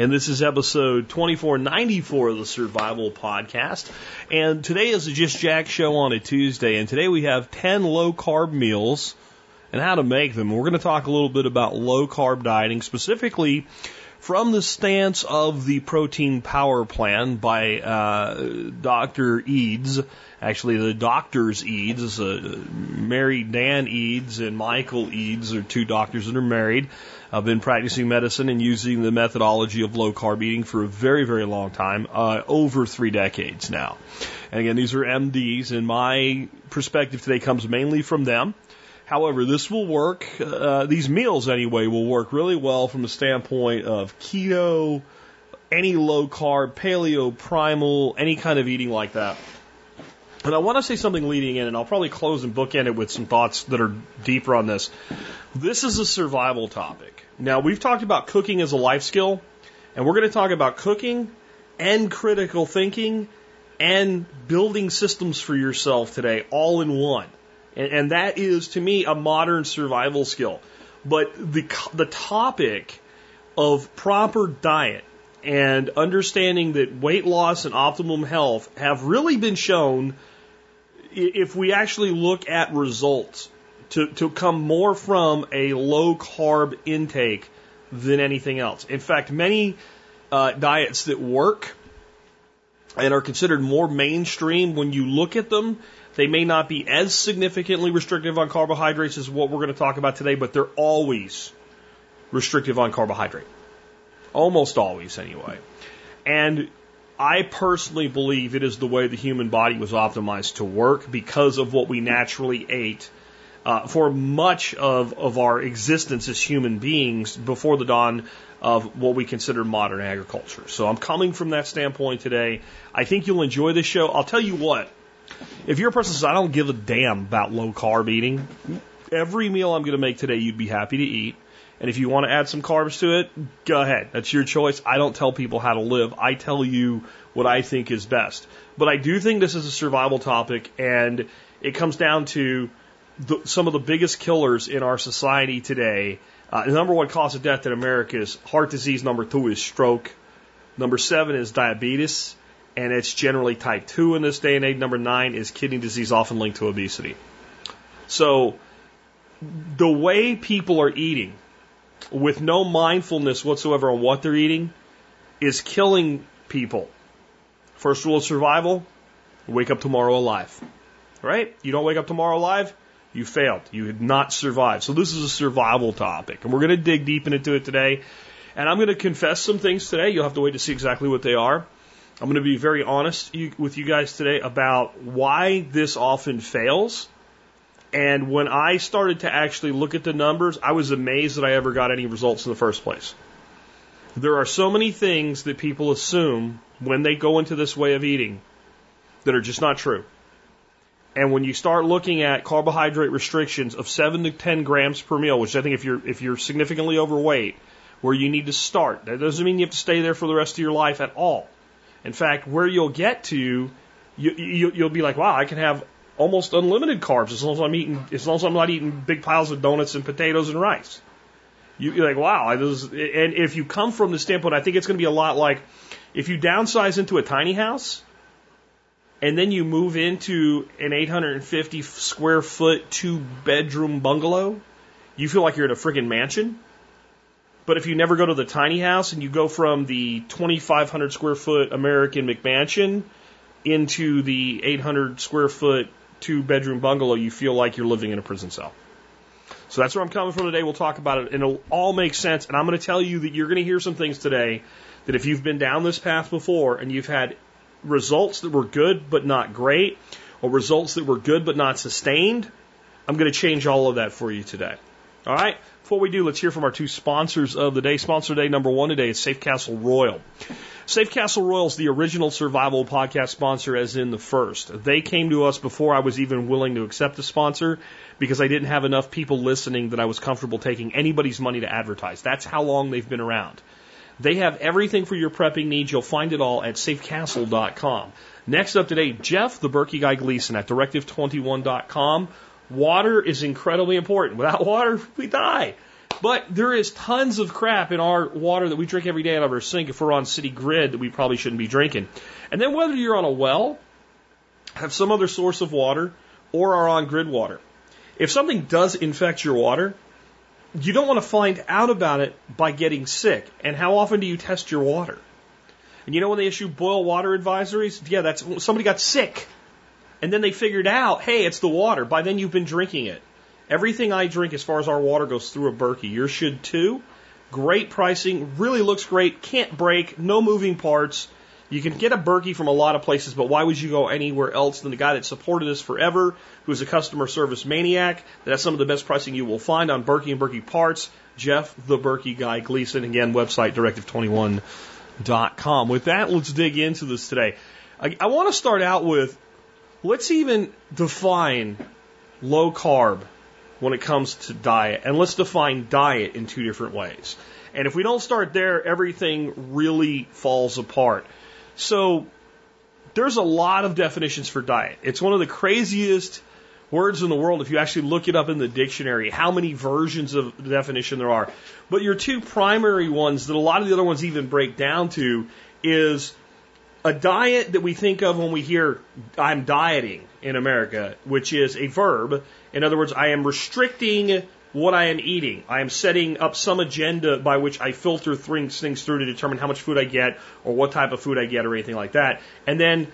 And this is episode 2494 of the Survival Podcast. And today is a Just Jack show on a Tuesday. And today we have 10 low carb meals and how to make them. We're going to talk a little bit about low carb dieting, specifically from the stance of the Protein Power Plan by uh, Dr. Eades. Actually, the doctors Eades, uh, Mary Dan Eades and Michael Eades are two doctors that are married. I've been practicing medicine and using the methodology of low carb eating for a very, very long time, uh, over three decades now. And again, these are MDs, and my perspective today comes mainly from them. However, this will work, uh, these meals anyway, will work really well from the standpoint of keto, any low carb, paleo, primal, any kind of eating like that. And I want to say something leading in, and I'll probably close and bookend it with some thoughts that are deeper on this. This is a survival topic. Now, we've talked about cooking as a life skill, and we're going to talk about cooking and critical thinking and building systems for yourself today, all in one. And, and that is, to me, a modern survival skill. But the, the topic of proper diet and understanding that weight loss and optimum health have really been shown if we actually look at results to, to come more from a low carb intake than anything else. In fact, many uh, diets that work and are considered more mainstream when you look at them they may not be as significantly restrictive on carbohydrates as what we're going to talk about today, but they're always restrictive on carbohydrate. Almost always, anyway. And I personally believe it is the way the human body was optimized to work because of what we naturally ate uh, for much of, of our existence as human beings before the dawn of what we consider modern agriculture. So I'm coming from that standpoint today. I think you'll enjoy this show. I'll tell you what, if you're a person says, I don't give a damn about low carb eating, every meal I'm going to make today, you'd be happy to eat. And if you want to add some carbs to it, go ahead. That's your choice. I don't tell people how to live. I tell you what I think is best. But I do think this is a survival topic, and it comes down to the, some of the biggest killers in our society today. Uh, the number one cause of death in America is heart disease. Number two is stroke. Number seven is diabetes and it's generally type 2 in this day and age. Number 9 is kidney disease, often linked to obesity. So, the way people are eating, with no mindfulness whatsoever on what they're eating, is killing people. First rule of survival wake up tomorrow alive. Right? You don't wake up tomorrow alive, you failed. You had not survived. So, this is a survival topic, and we're going to dig deep into it today. And I'm going to confess some things today. You'll have to wait to see exactly what they are. I'm going to be very honest with you guys today about why this often fails. And when I started to actually look at the numbers, I was amazed that I ever got any results in the first place. There are so many things that people assume when they go into this way of eating that are just not true. And when you start looking at carbohydrate restrictions of seven to ten grams per meal, which I think if you're if you're significantly overweight, where you need to start, that doesn't mean you have to stay there for the rest of your life at all. In fact, where you'll get to, you, you, you'll be like, wow, I can have almost unlimited carbs as long as I'm eating, as long as I'm not eating big piles of donuts and potatoes and rice. You, you're like, wow, this is, and if you come from the standpoint, I think it's going to be a lot like if you downsize into a tiny house and then you move into an 850 square foot two bedroom bungalow, you feel like you're in a friggin' mansion. But if you never go to the tiny house and you go from the 2,500 square foot American McMansion into the 800 square foot two bedroom bungalow, you feel like you're living in a prison cell. So that's where I'm coming from today. We'll talk about it and it'll all make sense. And I'm going to tell you that you're going to hear some things today that if you've been down this path before and you've had results that were good but not great, or results that were good but not sustained, I'm going to change all of that for you today. All right? Before we do, let's hear from our two sponsors of the day. Sponsor day number one today is Safe Castle Royal. Safe Castle Royal is the original survival podcast sponsor, as in the first. They came to us before I was even willing to accept a sponsor because I didn't have enough people listening that I was comfortable taking anybody's money to advertise. That's how long they've been around. They have everything for your prepping needs. You'll find it all at safecastle.com. Next up today, Jeff, the Berkey guy Gleason at directive21.com. Water is incredibly important. Without water, we die. But there is tons of crap in our water that we drink every day out of our sink if we're on city grid that we probably shouldn't be drinking. And then whether you're on a well, have some other source of water, or are on grid water. If something does infect your water, you don't want to find out about it by getting sick. And how often do you test your water? And you know when they issue boil water advisories? Yeah, that's somebody got sick. And then they figured out, hey, it's the water. By then you've been drinking it. Everything I drink as far as our water goes through a Berkey. Yours should too. Great pricing, really looks great, can't break, no moving parts. You can get a Berkey from a lot of places, but why would you go anywhere else than the guy that supported us forever, who's a customer service maniac, that has some of the best pricing you will find on Berkey and Berkey parts? Jeff, the Berkey guy, Gleason. Again, website directive21.com. With that, let's dig into this today. I, I want to start out with let's even define low carb when it comes to diet. And let's define diet in two different ways. And if we don't start there, everything really falls apart. So there's a lot of definitions for diet. It's one of the craziest words in the world if you actually look it up in the dictionary, how many versions of the definition there are. But your two primary ones that a lot of the other ones even break down to is a diet that we think of when we hear I'm dieting in America, which is a verb. In other words, I am restricting what I am eating. I am setting up some agenda by which I filter things, things through to determine how much food I get or what type of food I get or anything like that. And then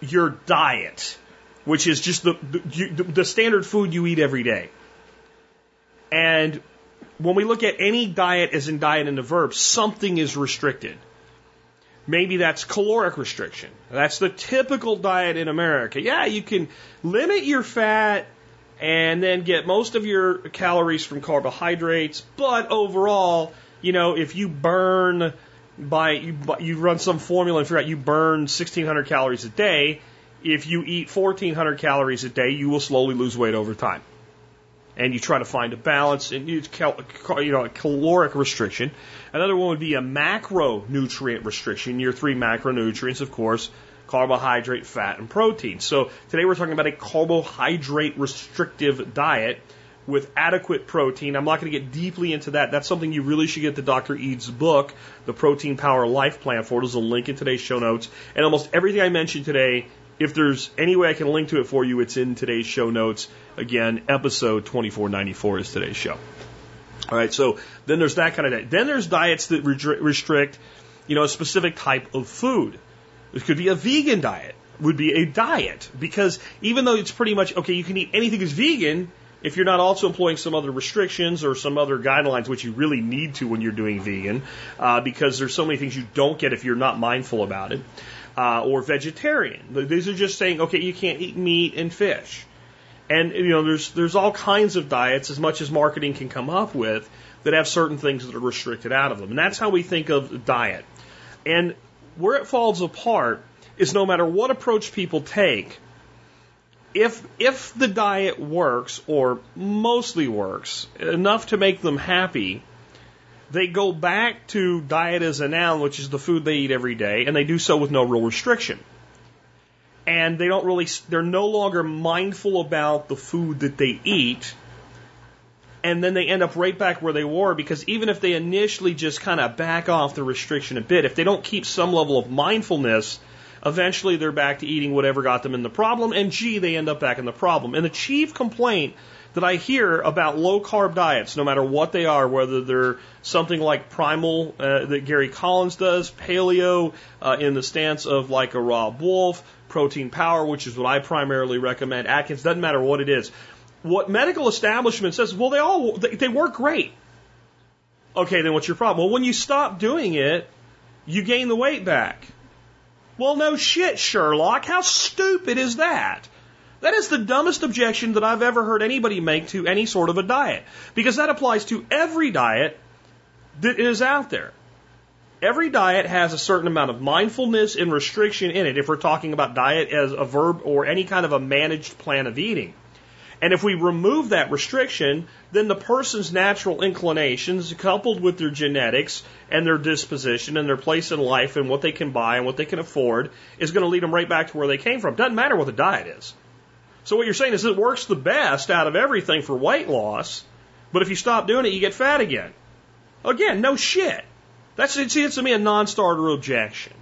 your diet, which is just the, the, the standard food you eat every day. And when we look at any diet as in diet in the verb, something is restricted. Maybe that's caloric restriction. That's the typical diet in America. Yeah, you can limit your fat and then get most of your calories from carbohydrates, but overall, you know, if you burn by you, you run some formula and figure out you burn 1600 calories a day, if you eat 1400 calories a day, you will slowly lose weight over time and you try to find a balance and you, you know, a caloric restriction. Another one would be a macronutrient restriction. Your three macronutrients, of course, carbohydrate, fat, and protein. So today we're talking about a carbohydrate restrictive diet with adequate protein. I'm not going to get deeply into that. That's something you really should get the Dr. Eades book, the Protein Power Life Plan for. There's a link in today's show notes. And almost everything I mentioned today if there's any way I can link to it for you, it's in today's show notes. Again, episode 2494 is today's show. All right, so then there's that kind of diet. Then there's diets that restrict, you know, a specific type of food. It could be a vegan diet, would be a diet because even though it's pretty much okay, you can eat anything that's vegan if you're not also employing some other restrictions or some other guidelines, which you really need to when you're doing vegan, uh, because there's so many things you don't get if you're not mindful about it uh, or vegetarian. These are just saying, okay, you can't eat meat and fish. And you know, there's there's all kinds of diets, as much as marketing can come up with, that have certain things that are restricted out of them. And that's how we think of diet. And where it falls apart is no matter what approach people take, if if the diet works or mostly works enough to make them happy, they go back to diet as a noun, which is the food they eat every day, and they do so with no real restriction. And they don't really, they're no longer mindful about the food that they eat. And then they end up right back where they were because even if they initially just kind of back off the restriction a bit, if they don't keep some level of mindfulness, eventually they're back to eating whatever got them in the problem. And gee, they end up back in the problem. And the chief complaint that I hear about low carb diets, no matter what they are, whether they're something like primal uh, that Gary Collins does, paleo uh, in the stance of like a Robb Wolf, protein power, which is what I primarily recommend, Atkins, doesn't matter what it is. What medical establishment says, well, they all they, they work great. Okay, then what's your problem? Well, when you stop doing it, you gain the weight back. Well, no shit, Sherlock. How stupid is that? That is the dumbest objection that I've ever heard anybody make to any sort of a diet. Because that applies to every diet that is out there. every diet has a certain amount of mindfulness and restriction in it if we're talking about diet as a verb or any kind of a managed plan of eating. And if we remove that restriction, then the person's natural inclinations, coupled with their genetics and their disposition and their place in life and what they can buy and what they can afford, is going to lead them right back to where they came from. Doesn't matter what the diet is. So what you're saying is it works the best out of everything for weight loss, but if you stop doing it, you get fat again. Again, no shit. That's it seems to me a non-starter objection.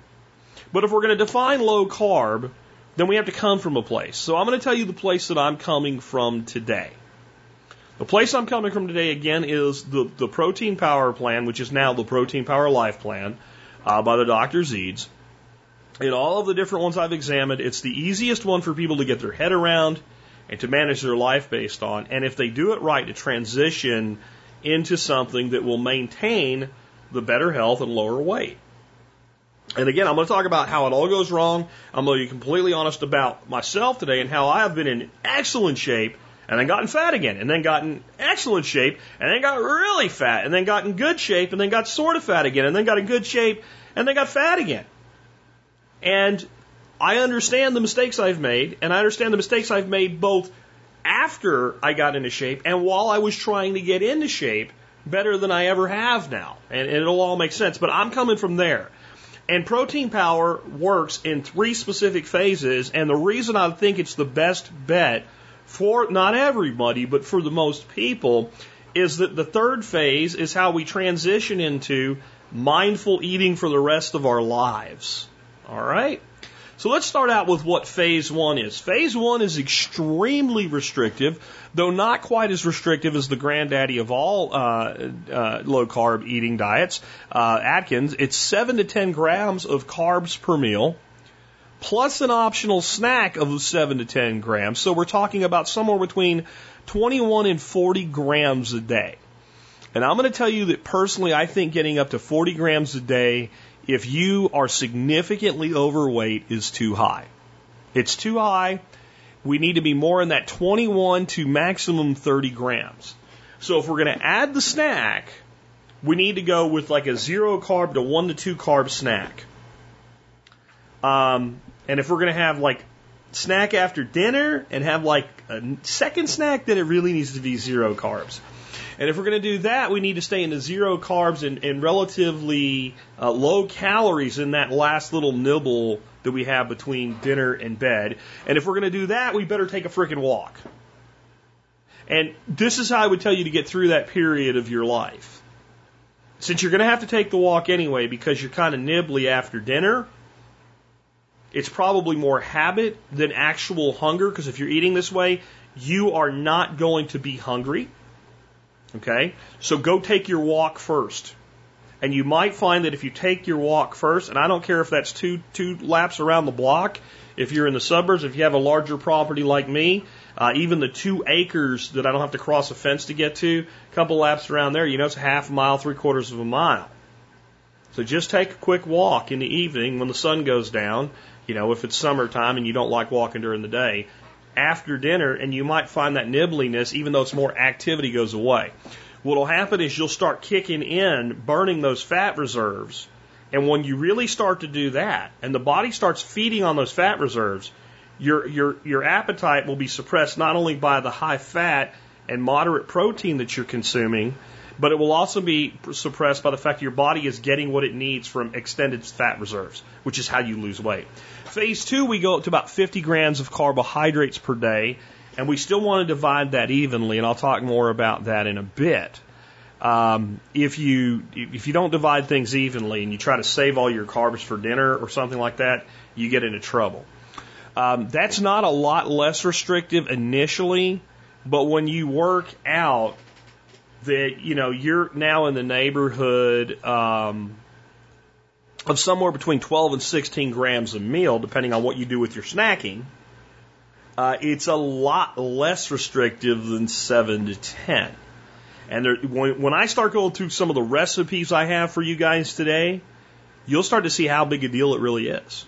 But if we're going to define low carb, then we have to come from a place. So I'm going to tell you the place that I'm coming from today. The place I'm coming from today again is the, the Protein Power Plan, which is now the Protein Power Life Plan uh, by the Drs. Eades. In all of the different ones I've examined, it's the easiest one for people to get their head around and to manage their life based on. And if they do it right, to transition into something that will maintain the better health and lower weight. And again, I'm going to talk about how it all goes wrong. I'm going to be completely honest about myself today and how I have been in excellent shape and then gotten fat again and then gotten excellent shape and then got really fat and then got in good shape and then got sort of fat again and then got in good shape and then got fat again. And I understand the mistakes I've made and I understand the mistakes I've made both after I got into shape and while I was trying to get into shape better than I ever have now. And, and it'll all make sense. But I'm coming from there. And protein power works in three specific phases. And the reason I think it's the best bet for not everybody, but for the most people, is that the third phase is how we transition into mindful eating for the rest of our lives. All right? So let's start out with what phase one is. Phase one is extremely restrictive, though not quite as restrictive as the granddaddy of all uh, uh, low carb eating diets, uh, Atkins. It's seven to ten grams of carbs per meal, plus an optional snack of seven to ten grams. So we're talking about somewhere between 21 and 40 grams a day. And I'm going to tell you that personally, I think getting up to 40 grams a day if you are significantly overweight is too high. It's too high. We need to be more in that 21 to maximum 30 grams. So if we're going to add the snack, we need to go with like a zero carb to one to two carb snack. Um, and if we're going to have like snack after dinner and have like a second snack, then it really needs to be zero carbs. And if we're going to do that, we need to stay in the zero carbs and, and relatively uh, low calories in that last little nibble that we have between dinner and bed. And if we're going to do that, we better take a freaking walk. And this is how I would tell you to get through that period of your life. Since you're going to have to take the walk anyway because you're kind of nibbly after dinner, it's probably more habit than actual hunger because if you're eating this way, you are not going to be hungry. Okay? So go take your walk first. And you might find that if you take your walk first, and I don't care if that's two, two laps around the block, if you're in the suburbs, if you have a larger property like me, uh, even the two acres that I don't have to cross a fence to get to, a couple laps around there, you know, it's a half a mile, three quarters of a mile. So just take a quick walk in the evening when the sun goes down, you know, if it's summertime and you don't like walking during the day, after dinner, and you might find that nibbliness, even though it's more activity, goes away. What'll happen is you'll start kicking in, burning those fat reserves. And when you really start to do that, and the body starts feeding on those fat reserves, your your your appetite will be suppressed not only by the high fat and moderate protein that you're consuming, but it will also be suppressed by the fact that your body is getting what it needs from extended fat reserves, which is how you lose weight. Phase two, we go up to about 50 grams of carbohydrates per day, and we still want to divide that evenly, and I'll talk more about that in a bit. Um, if you if you don't divide things evenly and you try to save all your carbs for dinner or something like that, you get into trouble. Um, that's not a lot less restrictive initially, but when you work out that you know you're now in the neighborhood um, of somewhere between 12 and 16 grams a meal, depending on what you do with your snacking. Uh, it's a lot less restrictive than 7 to 10. And there, when, when I start going through some of the recipes I have for you guys today, you'll start to see how big a deal it really is.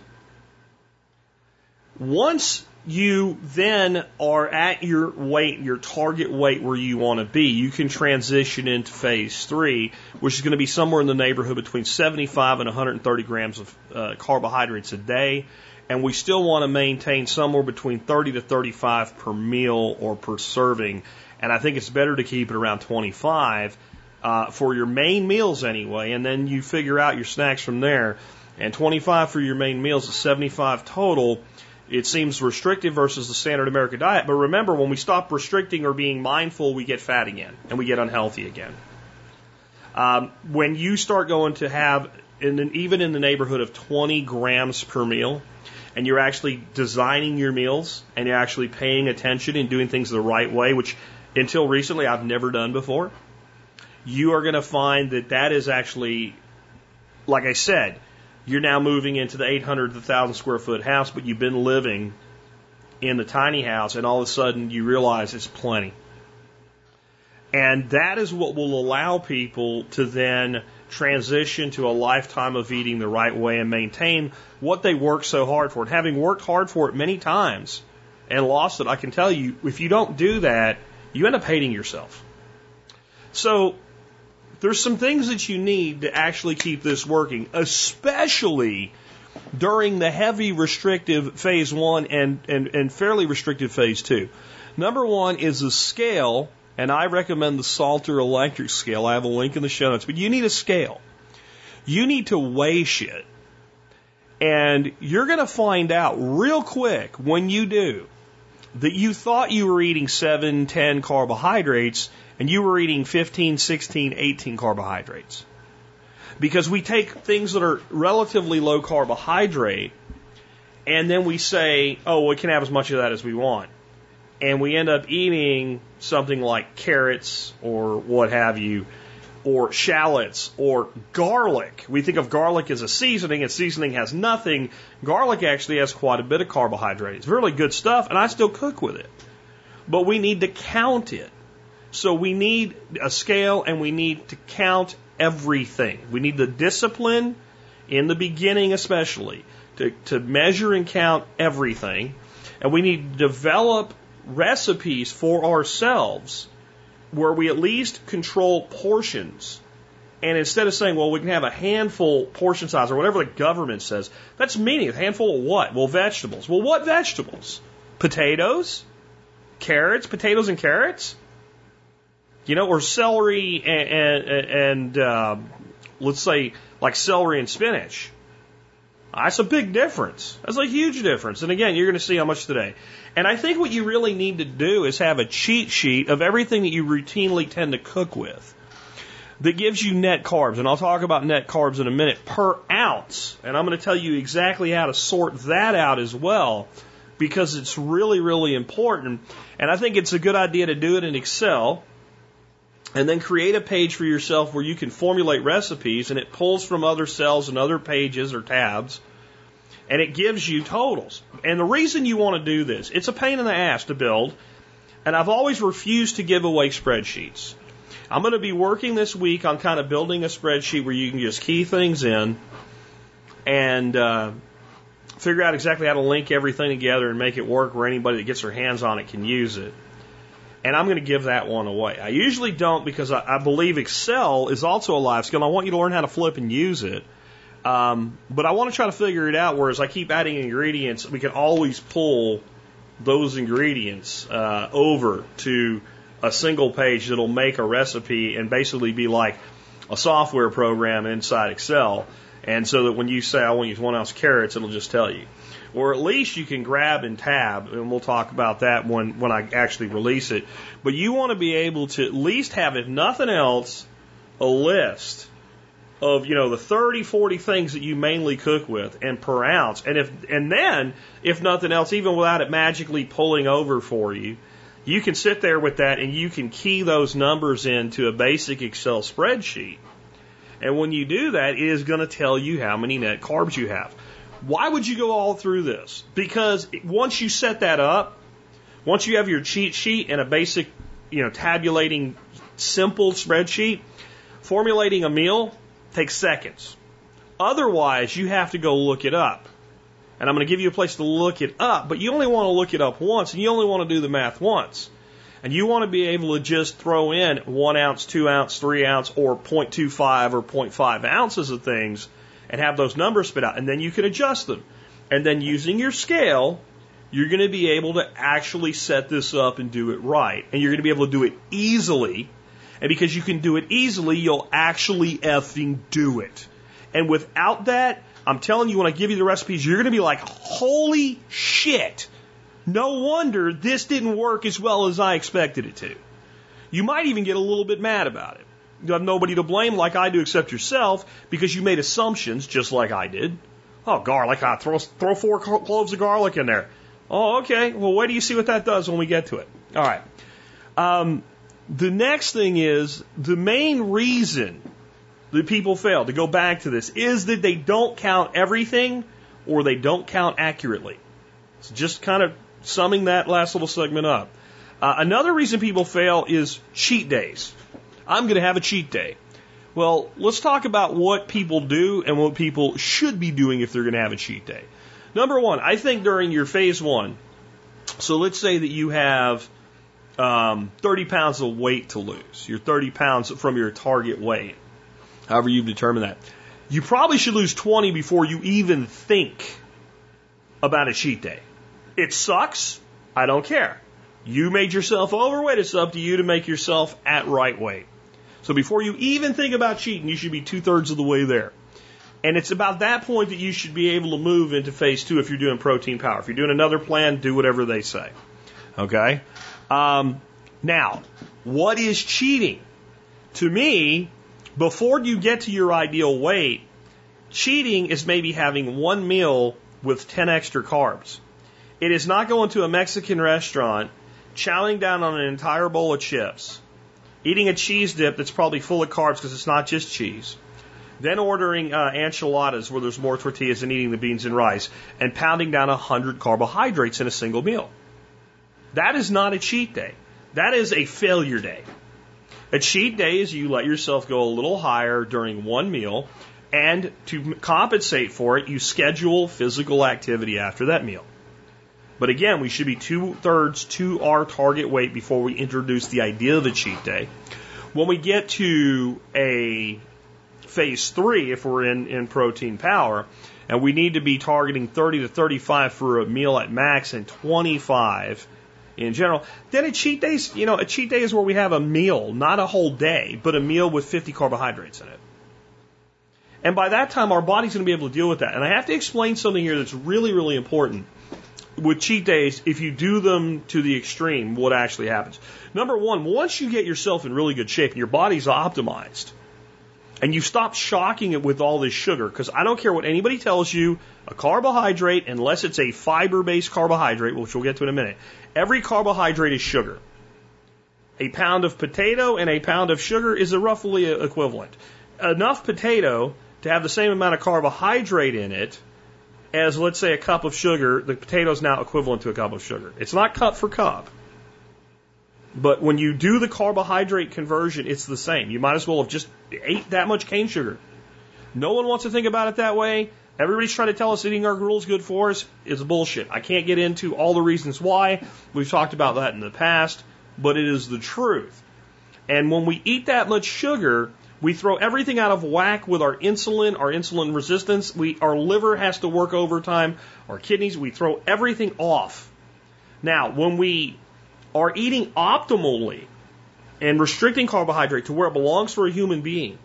Once you then are at your weight, your target weight where you want to be, you can transition into phase three, which is going to be somewhere in the neighborhood between 75 and 130 grams of uh, carbohydrates a day. And we still want to maintain somewhere between 30 to 35 per meal or per serving. And I think it's better to keep it around 25 uh, for your main meals anyway. And then you figure out your snacks from there. And 25 for your main meals is 75 total it seems restrictive versus the standard American diet. But remember, when we stop restricting or being mindful, we get fat again and we get unhealthy again. Um, when you start going to have, in the, even in the neighborhood of 20 grams per meal, and you're actually designing your meals and you're actually paying attention and doing things the right way, which until recently I've never done before, you are going to find that that is actually, like I said, you're now moving into the 800 to 1,000 square foot house, but you've been living in the tiny house, and all of a sudden you realize it's plenty. And that is what will allow people to then transition to a lifetime of eating the right way and maintain what they work so hard for. And having worked hard for it many times and lost it, I can tell you, if you don't do that, you end up hating yourself. So there's some things that you need to actually keep this working, especially during the heavy restrictive phase one and, and, and fairly restrictive phase two. Number one is the scale, and I recommend the Salter electric scale. I have a link in the show notes, but you need a scale. You need to weigh shit. And you're going to find out real quick when you do that you thought you were eating 7, 10 carbohydrates and you were eating 15, 16, 18 carbohydrates. Because we take things that are relatively low carbohydrate and then we say, oh, we can have as much of that as we want. And we end up eating something like carrots or what have you, or shallots or garlic. We think of garlic as a seasoning, and seasoning has nothing. Garlic actually has quite a bit of carbohydrate. It's really good stuff, and I still cook with it. But we need to count it. So we need a scale and we need to count everything. We need the discipline in the beginning, especially, to, to measure and count everything. And we need to develop recipes for ourselves where we at least control portions. And instead of saying, well, we can have a handful portion size or whatever the government says, that's meaning a handful of what? Well, vegetables. Well, what vegetables? Potatoes? Carrots? Potatoes and carrots? You know, or celery and, and, and uh, let's say like celery and spinach. That's a big difference. That's a huge difference. And again, you're going to see how much today. And I think what you really need to do is have a cheat sheet of everything that you routinely tend to cook with that gives you net carbs. And I'll talk about net carbs in a minute per ounce. And I'm going to tell you exactly how to sort that out as well because it's really, really important. And I think it's a good idea to do it in Excel and then create a page for yourself where you can formulate recipes and it pulls from other cells and other pages or tabs and it gives you totals. And the reason you want to do this, it's a pain in the ass to build, and I've always refused to give away spreadsheets. I'm going to be working this week on kind of building a spreadsheet where you can just key things in and uh, figure out exactly how to link everything together and make it work where anybody that gets their hands on it can use it and I'm going to give that one away. I usually don't because I, I believe Excel is also a life skill. I want you to learn how to flip and use it. Um, but I want to try to figure it out. Whereas I keep adding ingredients, we can always pull those ingredients uh, over to a single page that'll make a recipe and basically be like a software program inside Excel. And so that when you say I want to use one ounce carrots, it'll just tell you or at least you can grab and tab, and we'll talk about that when, when I actually release it. But you want to be able to at least have, if nothing else, a list of you know the 30 40 things that you mainly cook with and per ounce. And if and then if nothing else even without it magically pulling over for you you can sit there with that and you can key those numbers into a basic excel spreadsheet. And when you do that it is going to tell you how many net carbs you have why would you go all through this? Because once you set that up, once you have your cheat sheet and a basic, you know, tabulating simple spreadsheet, formulating a meal takes seconds. Otherwise, you have to go look it up. And I'm going to give you a place to look it up, but you only want to look it up once and you only want to do the math once. And you want to be able to just throw in one ounce, two ounce, three ounce, or 0.25 or 0.5 ounces of things and have those numbers spit out. And then you can adjust them. And then using your scale, you're going to be able to actually set this up and do it right. And you're going to be able to do it easily. And because you can do it easily, you'll actually effing do it. And without that, I'm telling you, when I give you the recipes, you're going to be like, holy shit. No wonder this didn't work as well as I expected it to. You might even get a little bit mad about it. You have nobody to blame like I do except yourself because you made assumptions just like I did. Oh, garlic, I throw, throw four cloves of garlic in there. Oh, okay. Well, wait do you see what that does when we get to it. All right. Um, the next thing is the main reason that people fail, to go back to this, is that they don't count everything or they don't count accurately. It's just kind of summing that last little segment up. Uh, another reason people fail is cheat days. I'm going to have a cheat day. Well, let's talk about what people do and what people should be doing if they're going to have a cheat day. Number one, I think during your phase one, so let's say that you have um, 30 pounds of weight to lose. You're 30 pounds from your target weight, however you've determined that. You probably should lose 20 before you even think about a cheat day. It sucks. I don't care. You made yourself overweight. It's up to you to make yourself at right weight. So before you even think about cheating, you should be two thirds of the way there. And it's about that point that you should be able to move into phase two if you're doing protein power. If you're doing another plan, do whatever they say. Okay? Um, now, what is cheating? To me, before you get to your ideal weight, cheating is maybe having one meal with 10 extra carbs. It is not going to a Mexican restaurant, chowing down on an entire bowl of chips, eating a cheese dip that's probably full of carbs because it's not just cheese, then ordering uh, enchiladas where there's more tortillas and eating the beans and rice, and pounding down 100 carbohydrates in a single meal. That is not a cheat day. That is a failure day. A cheat day is you let yourself go a little higher during one meal, and to compensate for it, you schedule physical activity after that meal. But again, we should be two thirds to our target weight before we introduce the idea of a cheat day. When we get to a phase three, if we're in, in protein power, and we need to be targeting 30 to 35 for a meal at max and 25 in general, then a cheat day, you know, a cheat day is where we have a meal, not a whole day, but a meal with 50 carbohydrates in it. And by that time, our body's going to be able to deal with that. And I have to explain something here that's really, really important with cheat days, if you do them to the extreme, what actually happens? Number one, once you get yourself in really good shape and your body's optimized, and you stop shocking it with all this sugar, because I don't care what anybody tells you, a carbohydrate, unless it's a fiber based carbohydrate, which we'll get to in a minute, every carbohydrate is sugar. A pound of potato and a pound of sugar is roughly equivalent. Enough potato to have the same amount of carbohydrate in it as let's say a cup of sugar, the potato is now equivalent to a cup of sugar. It's not cup for cup. But when you do the carbohydrate conversion, it's the same. You might as well have just ate that much cane sugar. No one wants to think about it that way. Everybody's trying to tell us eating our gruel is good for us. It's bullshit. I can't get into all the reasons why. We've talked about that in the past, but it is the truth. And when we eat that much sugar, we throw everything out of whack with our insulin, our insulin resistance. We, our liver has to work overtime, our kidneys, we throw everything off. Now, when we are eating optimally and restricting carbohydrate to where it belongs for a human being,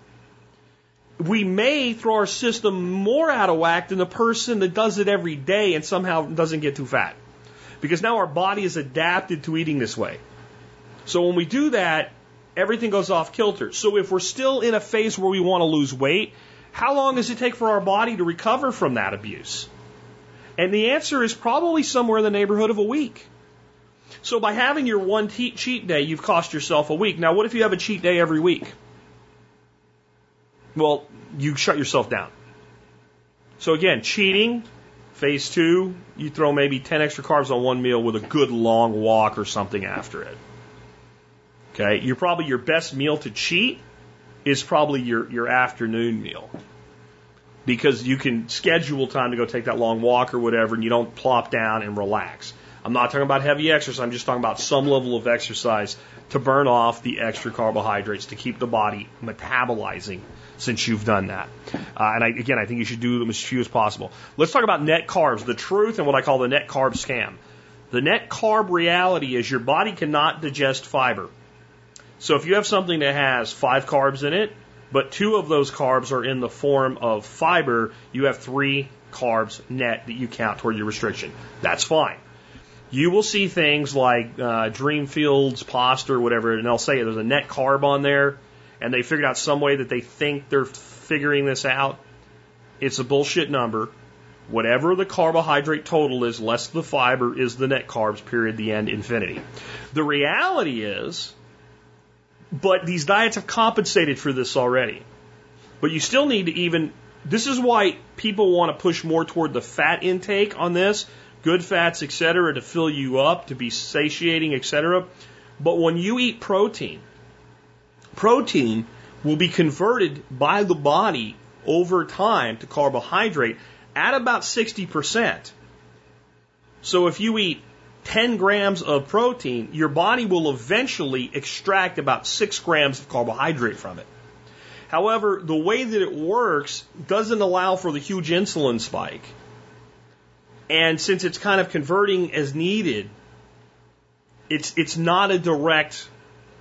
we may throw our system more out of whack than the person that does it every day and somehow doesn't get too fat. Because now our body is adapted to eating this way. So when we do that, everything goes off kilter. So if we're still in a phase where we want to lose weight, how long does it take for our body to recover from that abuse? And the answer is probably somewhere in the neighborhood of a week. So by having your one te- cheat day, you've cost yourself a week. Now, what if you have a cheat day every week? Well, you shut yourself down. So again, cheating, phase two, you throw maybe 10 extra carbs on one meal with a good long walk or something after it. Okay, you're probably your best meal to cheat is probably your, your afternoon meal. because you can schedule time to go take that long walk or whatever and you don't plop down and relax. I'm not talking about heavy exercise, I'm just talking about some level of exercise to burn off the extra carbohydrates to keep the body metabolizing since you've done that. Uh, and I, again, I think you should do them as few as possible. Let's talk about net carbs, the truth and what I call the net carb scam. The net carb reality is your body cannot digest fiber. So if you have something that has five carbs in it, but two of those carbs are in the form of fiber, you have three carbs net that you count toward your restriction. That's fine. You will see things like uh, Dreamfields pasta or whatever, and they'll say there's a net carb on there, and they figured out some way that they think they're figuring this out. It's a bullshit number. Whatever the carbohydrate total is, less the fiber is the net carbs, period, the end, infinity. The reality is, but these diets have compensated for this already. But you still need to even, this is why people want to push more toward the fat intake on this, good fats, etc., to fill you up, to be satiating, etc. But when you eat protein, protein will be converted by the body over time to carbohydrate at about 60%. So if you eat 10 grams of protein, your body will eventually extract about 6 grams of carbohydrate from it. However, the way that it works doesn't allow for the huge insulin spike. And since it's kind of converting as needed, it's, it's not a direct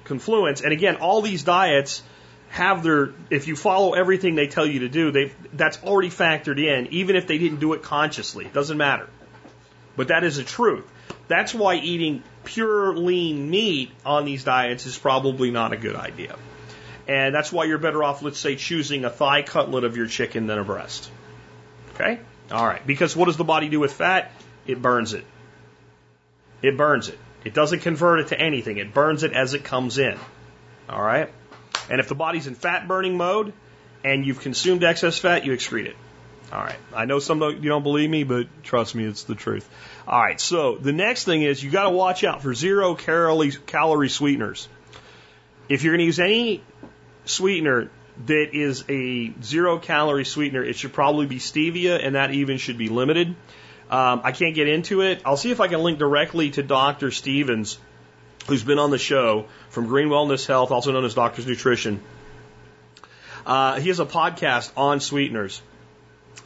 confluence. And again, all these diets have their, if you follow everything they tell you to do, they that's already factored in, even if they didn't do it consciously. It doesn't matter. But that is the truth. That's why eating pure lean meat on these diets is probably not a good idea. And that's why you're better off, let's say, choosing a thigh cutlet of your chicken than a breast. Okay? All right. Because what does the body do with fat? It burns it. It burns it. It doesn't convert it to anything. It burns it as it comes in. All right? And if the body's in fat burning mode and you've consumed excess fat, you excrete it. All right. I know some of you don't believe me, but trust me, it's the truth. All right. So the next thing is you got to watch out for zero calorie sweeteners. If you're going to use any sweetener that is a zero calorie sweetener, it should probably be stevia, and that even should be limited. Um, I can't get into it. I'll see if I can link directly to Dr. Stevens, who's been on the show from Green Wellness Health, also known as Doctor's Nutrition. Uh, he has a podcast on sweeteners.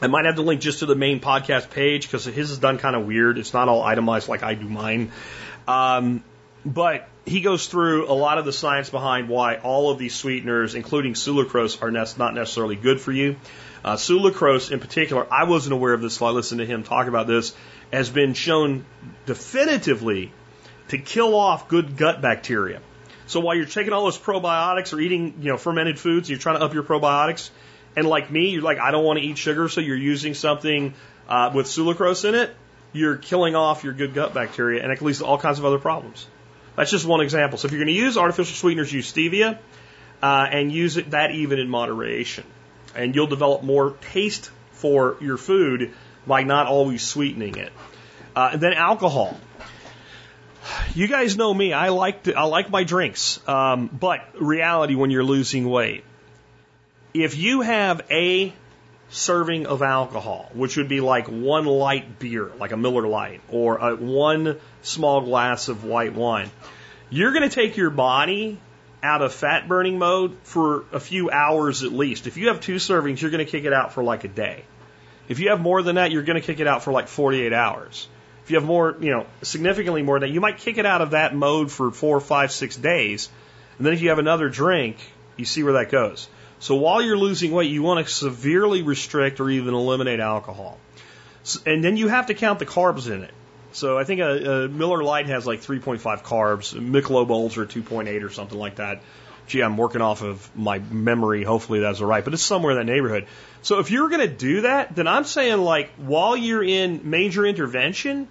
I might have to link just to the main podcast page because his is done kind of weird. It's not all itemized like I do mine. Um, but he goes through a lot of the science behind why all of these sweeteners, including sucralose, are not necessarily good for you. Uh, sucralose, in particular, I wasn't aware of this, so I listened to him talk about this, has been shown definitively to kill off good gut bacteria. So while you're taking all those probiotics or eating, you know, fermented foods, you're trying to up your probiotics, and like me, you're like, I don't want to eat sugar, so you're using something uh, with sucralose in it. You're killing off your good gut bacteria, and it leads to all kinds of other problems. That's just one example. So if you're going to use artificial sweeteners, use stevia, uh, and use it that even in moderation, and you'll develop more taste for your food by not always sweetening it. Uh, and then alcohol. You guys know me. I like to, I like my drinks, um, but reality when you're losing weight if you have a serving of alcohol, which would be like one light beer, like a Miller Lite, or a, one small glass of white wine, you're going to take your body out of fat burning mode for a few hours at least. If you have two servings, you're going to kick it out for like a day. If you have more than that, you're going to kick it out for like 48 hours. If you have more, you know, significantly more than that, you might kick it out of that mode for four, five, six days. And then if you have another drink, you see where that goes. So while you're losing weight, you want to severely restrict or even eliminate alcohol. And then you have to count the carbs in it. So I think a, a Miller Lite has like 3.5 carbs. Michelob Ultra 2.8 or something like that. Gee, I'm working off of my memory. Hopefully that's all right, but it's somewhere in that neighborhood. So if you're going to do that, then I'm saying like while you're in major intervention,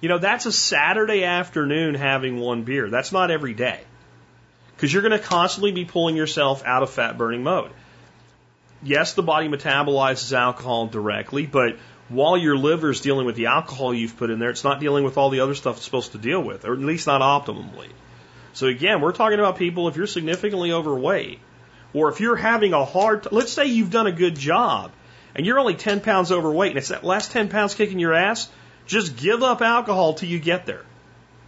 you know, that's a Saturday afternoon having one beer. That's not every day because you're going to constantly be pulling yourself out of fat burning mode. Yes, the body metabolizes alcohol directly, but while your liver is dealing with the alcohol you've put in there, it's not dealing with all the other stuff it's supposed to deal with, or at least not optimally. So again, we're talking about people if you're significantly overweight, or if you're having a hard, t- let's say you've done a good job and you're only 10 pounds overweight and it's that last 10 pounds kicking your ass, just give up alcohol till you get there.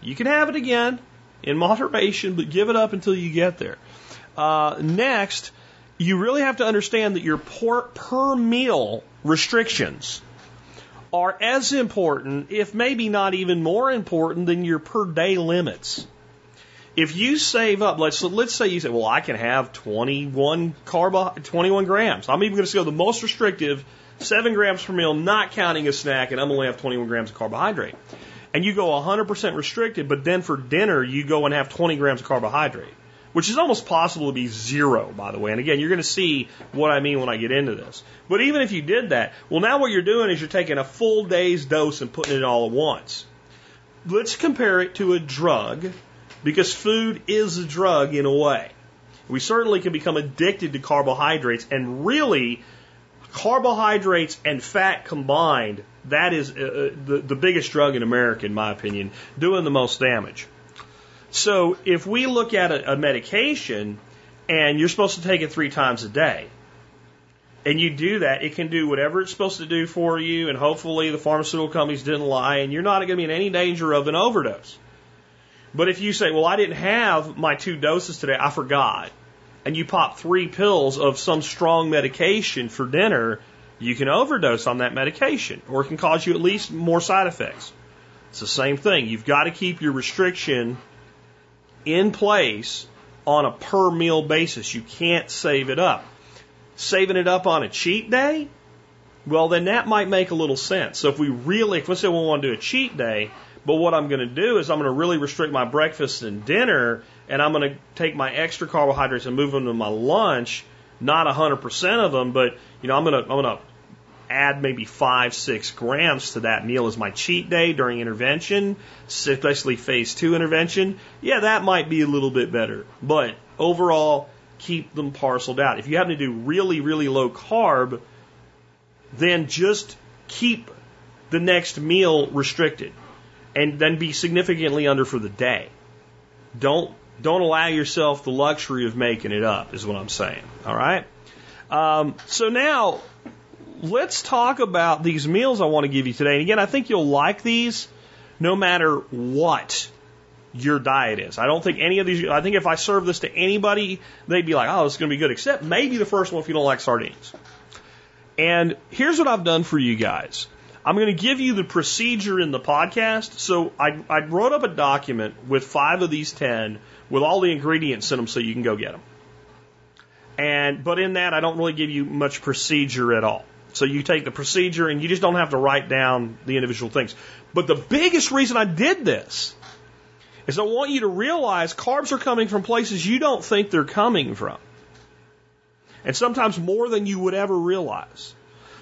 You can have it again in moderation, but give it up until you get there. Uh, next, you really have to understand that your per, per meal restrictions are as important, if maybe not even more important, than your per day limits. If you save up, let's let's say you say, well, I can have 21 carb, 21 grams. I'm even going to go the most restrictive, seven grams per meal, not counting a snack, and I'm only have 21 grams of carbohydrate. And you go 100% restricted, but then for dinner you go and have 20 grams of carbohydrate which is almost possible to be zero, by the way. And again, you're going to see what I mean when I get into this. But even if you did that, well, now what you're doing is you're taking a full day's dose and putting it all at once. Let's compare it to a drug, because food is a drug in a way. We certainly can become addicted to carbohydrates, and really, carbohydrates and fat combined, that is uh, uh the, the biggest drug in America, in my opinion, doing the most damage. So if we look at a, a medication and you're supposed to take it three times a day, and you do that, it can do whatever it's supposed to do for you, and hopefully the pharmaceutical companies didn't lie, and you're not going to be in any danger of an overdose. But if you say, well, I didn't have my two doses today, I forgot, and you pop three pills of some strong medication for dinner, you can overdose on that medication, or it can cause you at least more side effects. It's the same thing. You've got to keep your restriction in place on a per meal basis. You can't save it up. Saving it up on a cheat day, well, then that might make a little sense. So if we really, if let's say we want to do a cheat day, but what I'm going to do is I'm going to really restrict my breakfast and dinner, and I'm going to take my extra carbohydrates and move them to my lunch. Not 100% of them, but you know I'm going to I'm going to add maybe five, six grams to that meal as my cheat day during intervention, especially phase two intervention, yeah, that might be a little bit better. But overall, keep them parceled out. If you happen to do really, really low carb, then just keep the next meal restricted and then be significantly under for the day. Don't don't allow yourself the luxury of making it up, is what I'm saying. All right. Um, so now let's talk about these meals I want to give you today. And again, I think you'll like these no matter what your diet is. I don't think any of these, I think if I serve this to anybody, they'd be like, oh, this is going to be good, except maybe the first one if you don't like sardines. And here's what I've done for you guys. I'm going to give you the procedure in the podcast. So I, I wrote up a document with five of these 10 with all the ingredients in them so you can go get them. And, but in that, I don't really give you much procedure at all. So you take the procedure and you just don't have to write down the individual things. But the biggest reason I did this is I want you to realize carbs are coming from places you don't think they're coming from. And sometimes more than you would ever realize.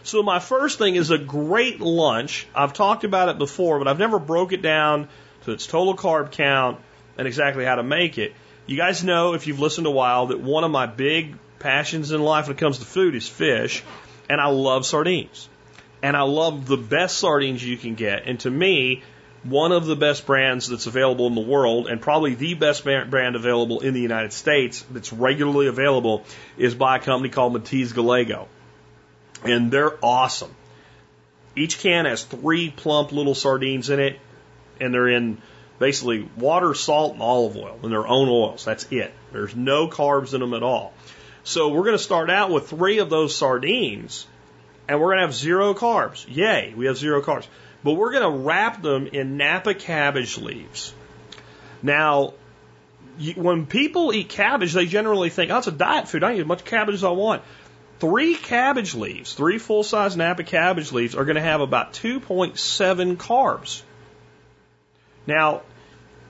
So my first thing is a great lunch. I've talked about it before, but I've never broke it down to its total carb count and exactly how to make it. You guys know if you've listened a while that one of my big passions in life when it comes to food is fish. And I love sardines. And I love the best sardines you can get. And to me, one of the best brands that's available in the world, and probably the best brand available in the United States that's regularly available, is by a company called Matiz Gallego. And they're awesome. Each can has three plump little sardines in it, and they're in basically water, salt, and olive oil, and their own oils. That's it. There's no carbs in them at all. So we're going to start out with three of those sardines and we're going to have zero carbs. Yay, we have zero carbs. But we're going to wrap them in Napa cabbage leaves. Now, when people eat cabbage, they generally think, oh, it's a diet food. I eat as much cabbage as I want. Three cabbage leaves, three full size Napa cabbage leaves, are going to have about 2.7 carbs. Now,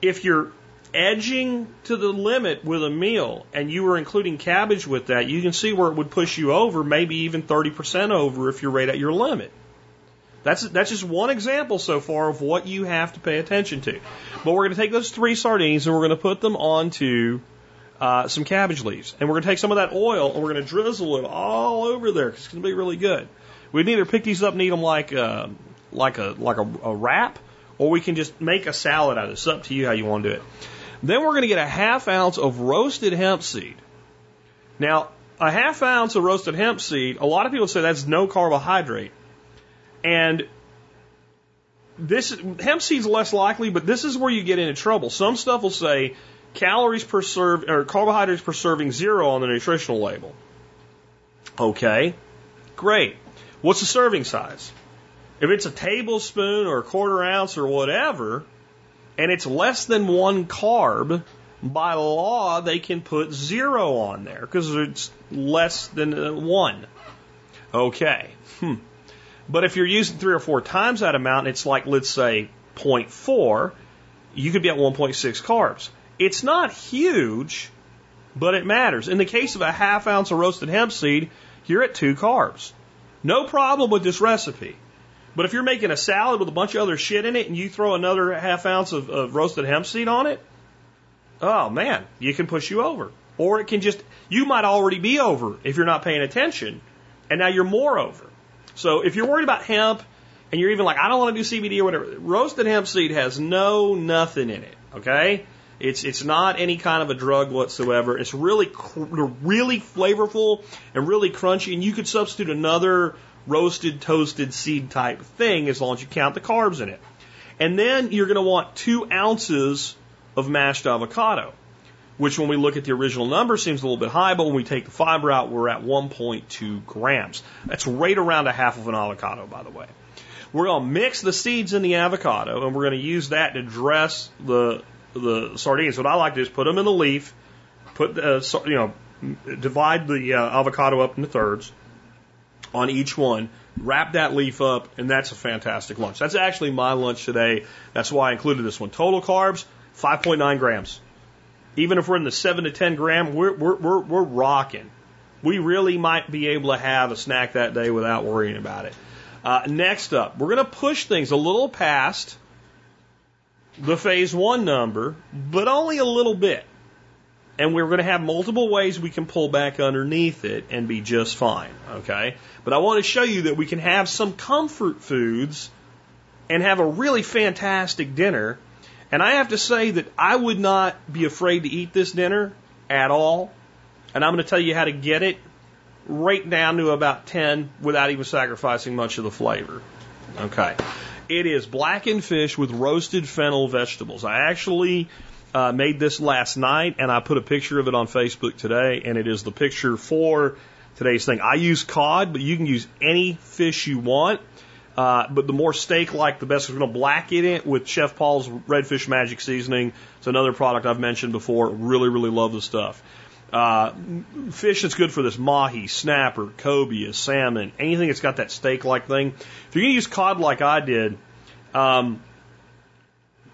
if you're edging to the limit with a meal and you were including cabbage with that, you can see where it would push you over, maybe even 30% over if you're right at your limit. That's, that's just one example so far of what you have to pay attention to. But we're going to take those three sardines and we're going to put them onto uh, some cabbage leaves. And we're going to take some of that oil and we're going to drizzle it all over there because it's going to be really good. We can either pick these up and eat them like, uh, like a, like a, a wrap, or we can just make a salad out of it. It's up to you how you want to do it. Then we're going to get a half ounce of roasted hemp seed. Now, a half ounce of roasted hemp seed, a lot of people say that's no carbohydrate. And this hemp seed's less likely, but this is where you get into trouble. Some stuff will say calories per serve or carbohydrates per serving zero on the nutritional label. Okay, great. What's the serving size? If it's a tablespoon or a quarter ounce or whatever, and it's less than one carb, by law they can put zero on there because it's less than one. Okay. Hmm. But if you're using three or four times that amount, it's like, let's say, 0.4, you could be at 1.6 carbs. It's not huge, but it matters. In the case of a half ounce of roasted hemp seed, you're at two carbs. No problem with this recipe. But if you're making a salad with a bunch of other shit in it and you throw another half ounce of, of roasted hemp seed on it, oh man, you can push you over. Or it can just, you might already be over if you're not paying attention, and now you're more over. So if you're worried about hemp and you're even like, I don't want to do CBD or whatever, roasted hemp seed has no nothing in it. Okay? It's it's not any kind of a drug whatsoever. It's really really flavorful and really crunchy, and you could substitute another roasted toasted seed type thing as long as you count the carbs in it. And then you're going to want two ounces of mashed avocado, which when we look at the original number seems a little bit high, but when we take the fiber out, we're at 1.2 grams. That's right around a half of an avocado, by the way. We're going to mix the seeds in the avocado, and we're going to use that to dress the the sardines. What I like to do is put them in the leaf, put the, uh, you know, divide the uh, avocado up into thirds on each one, wrap that leaf up, and that's a fantastic lunch. That's actually my lunch today. That's why I included this one. Total carbs, 5.9 grams. Even if we're in the 7 to 10 gram, we're, we're, we're, we're rocking. We really might be able to have a snack that day without worrying about it. Uh, next up, we're going to push things a little past the phase one number, but only a little bit. And we're going to have multiple ways we can pull back underneath it and be just fine. Okay. But I want to show you that we can have some comfort foods and have a really fantastic dinner and I have to say that I would not be afraid to eat this dinner at all. And I'm going to tell you how to get it right down to about 10 without even sacrificing much of the flavor. Okay. It is blackened fish with roasted fennel vegetables. I actually uh, made this last night and I put a picture of it on Facebook today, and it is the picture for today's thing. I use cod, but you can use any fish you want. Uh, but the more steak like, the best. We're going to blacken it with Chef Paul's Redfish Magic Seasoning. It's another product I've mentioned before. Really, really love the stuff. Uh, fish that's good for this mahi, snapper, cobia, salmon, anything that's got that steak like thing. If you're going to use cod like I did, um,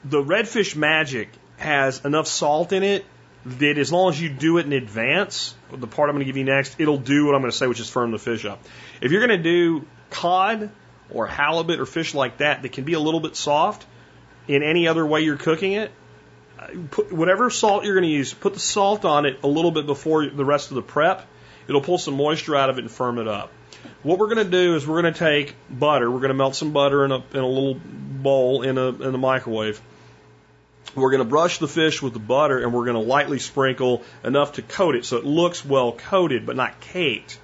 the Redfish Magic has enough salt in it that as long as you do it in advance, the part I'm going to give you next, it'll do what I'm going to say, which is firm the fish up. If you're going to do cod, or halibut or fish like that that can be a little bit soft in any other way you're cooking it, put whatever salt you're going to use, put the salt on it a little bit before the rest of the prep. It'll pull some moisture out of it and firm it up. What we're going to do is we're going to take butter. We're going to melt some butter in a, in a little bowl in a in the microwave. We're going to brush the fish with the butter and we're going to lightly sprinkle enough to coat it so it looks well coated but not caked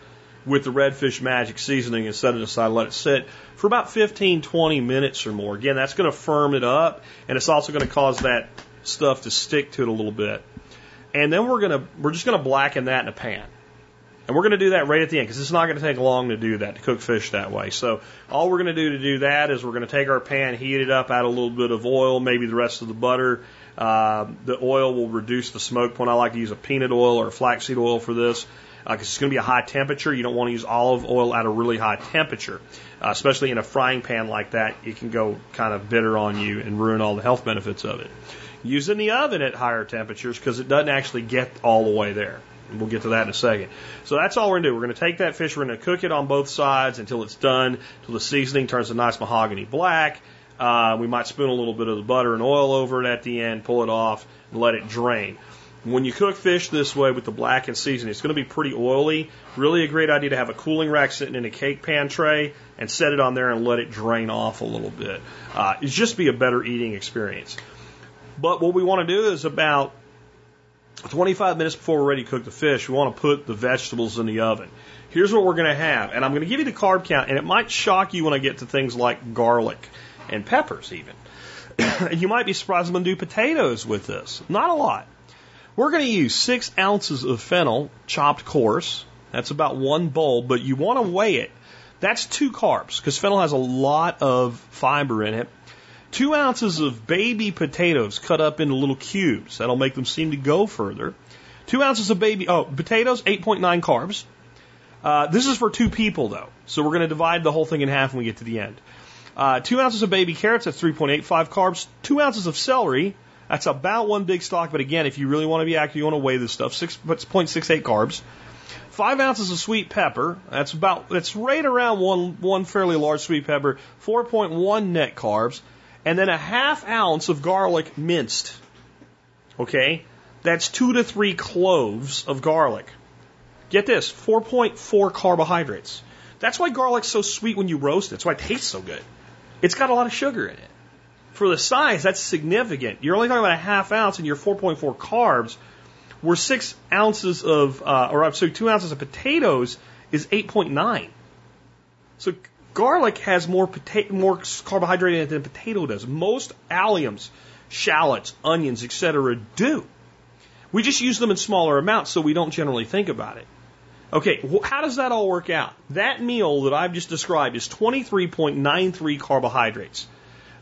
with the redfish magic seasoning and set it aside, let it sit for about 15, 20 minutes or more. Again, that's going to firm it up and it's also going to cause that stuff to stick to it a little bit. And then we're to, we're just to blacken that in a pan. And we're going to do that right at the end because it's not going to take long to do that, to cook fish that way. So all we're going to do to do that is we're going to take our pan, heat it up, add a little bit of oil, maybe the rest of the butter. Uh, the oil will reduce the smoke point. I like to use a peanut oil or a flaxseed oil for this because uh, it's going to be a high temperature. You don't want to use olive oil at a really high temperature, uh, especially in a frying pan like that. It can go kind of bitter on you and ruin all the health benefits of it. Use in the oven at higher temperatures because it doesn't actually get all the way there. We'll get to that in a second. So that's all we're going to do. We're going to take that fish, we're going to cook it on both sides until it's done, until the seasoning turns a nice mahogany black. Uh, we might spoon a little bit of the butter and oil over it at the end, pull it off, and let it drain. When you cook fish this way with the blackened seasoning, it's going to be pretty oily. Really a great idea to have a cooling rack sitting in a cake pan tray and set it on there and let it drain off a little bit. Uh, it's just be a better eating experience. But what we want to do is about 25 minutes before we're ready to cook the fish, we want to put the vegetables in the oven. Here's what we're going to have, and I'm going to give you the carb count, and it might shock you when I get to things like garlic and peppers, even. you might be surprised I'm going to do potatoes with this. Not a lot. We're going to use six ounces of fennel, chopped coarse. That's about one bowl, but you want to weigh it. That's two carbs because fennel has a lot of fiber in it. Two ounces of baby potatoes cut up into little cubes. That'll make them seem to go further. Two ounces of baby, oh, potatoes, 8.9 carbs. Uh, this is for two people though, so we're going to divide the whole thing in half when we get to the end. Uh, two ounces of baby carrots, that's 3.85 carbs. Two ounces of celery, that's about one big stalk, but again, if you really want to be accurate, you want to weigh this stuff, Six, 6.68 carbs. Five ounces of sweet pepper, that's about, that's right around one, one fairly large sweet pepper, 4.1 net carbs, and then a half ounce of garlic minced. Okay? That's two to three cloves of garlic. Get this, 4.4 carbohydrates. That's why garlic's so sweet when you roast it. That's why it tastes so good. It's got a lot of sugar in it. For the size, that's significant. You're only talking about a half ounce and your 4.4 carbs, where six ounces of, uh, or I'm sorry, two ounces of potatoes is 8.9. So garlic has more potato, more carbohydrate in it than potato does. Most alliums, shallots, onions, etc. do. We just use them in smaller amounts, so we don't generally think about it. Okay, how does that all work out? That meal that I've just described is 23.93 carbohydrates.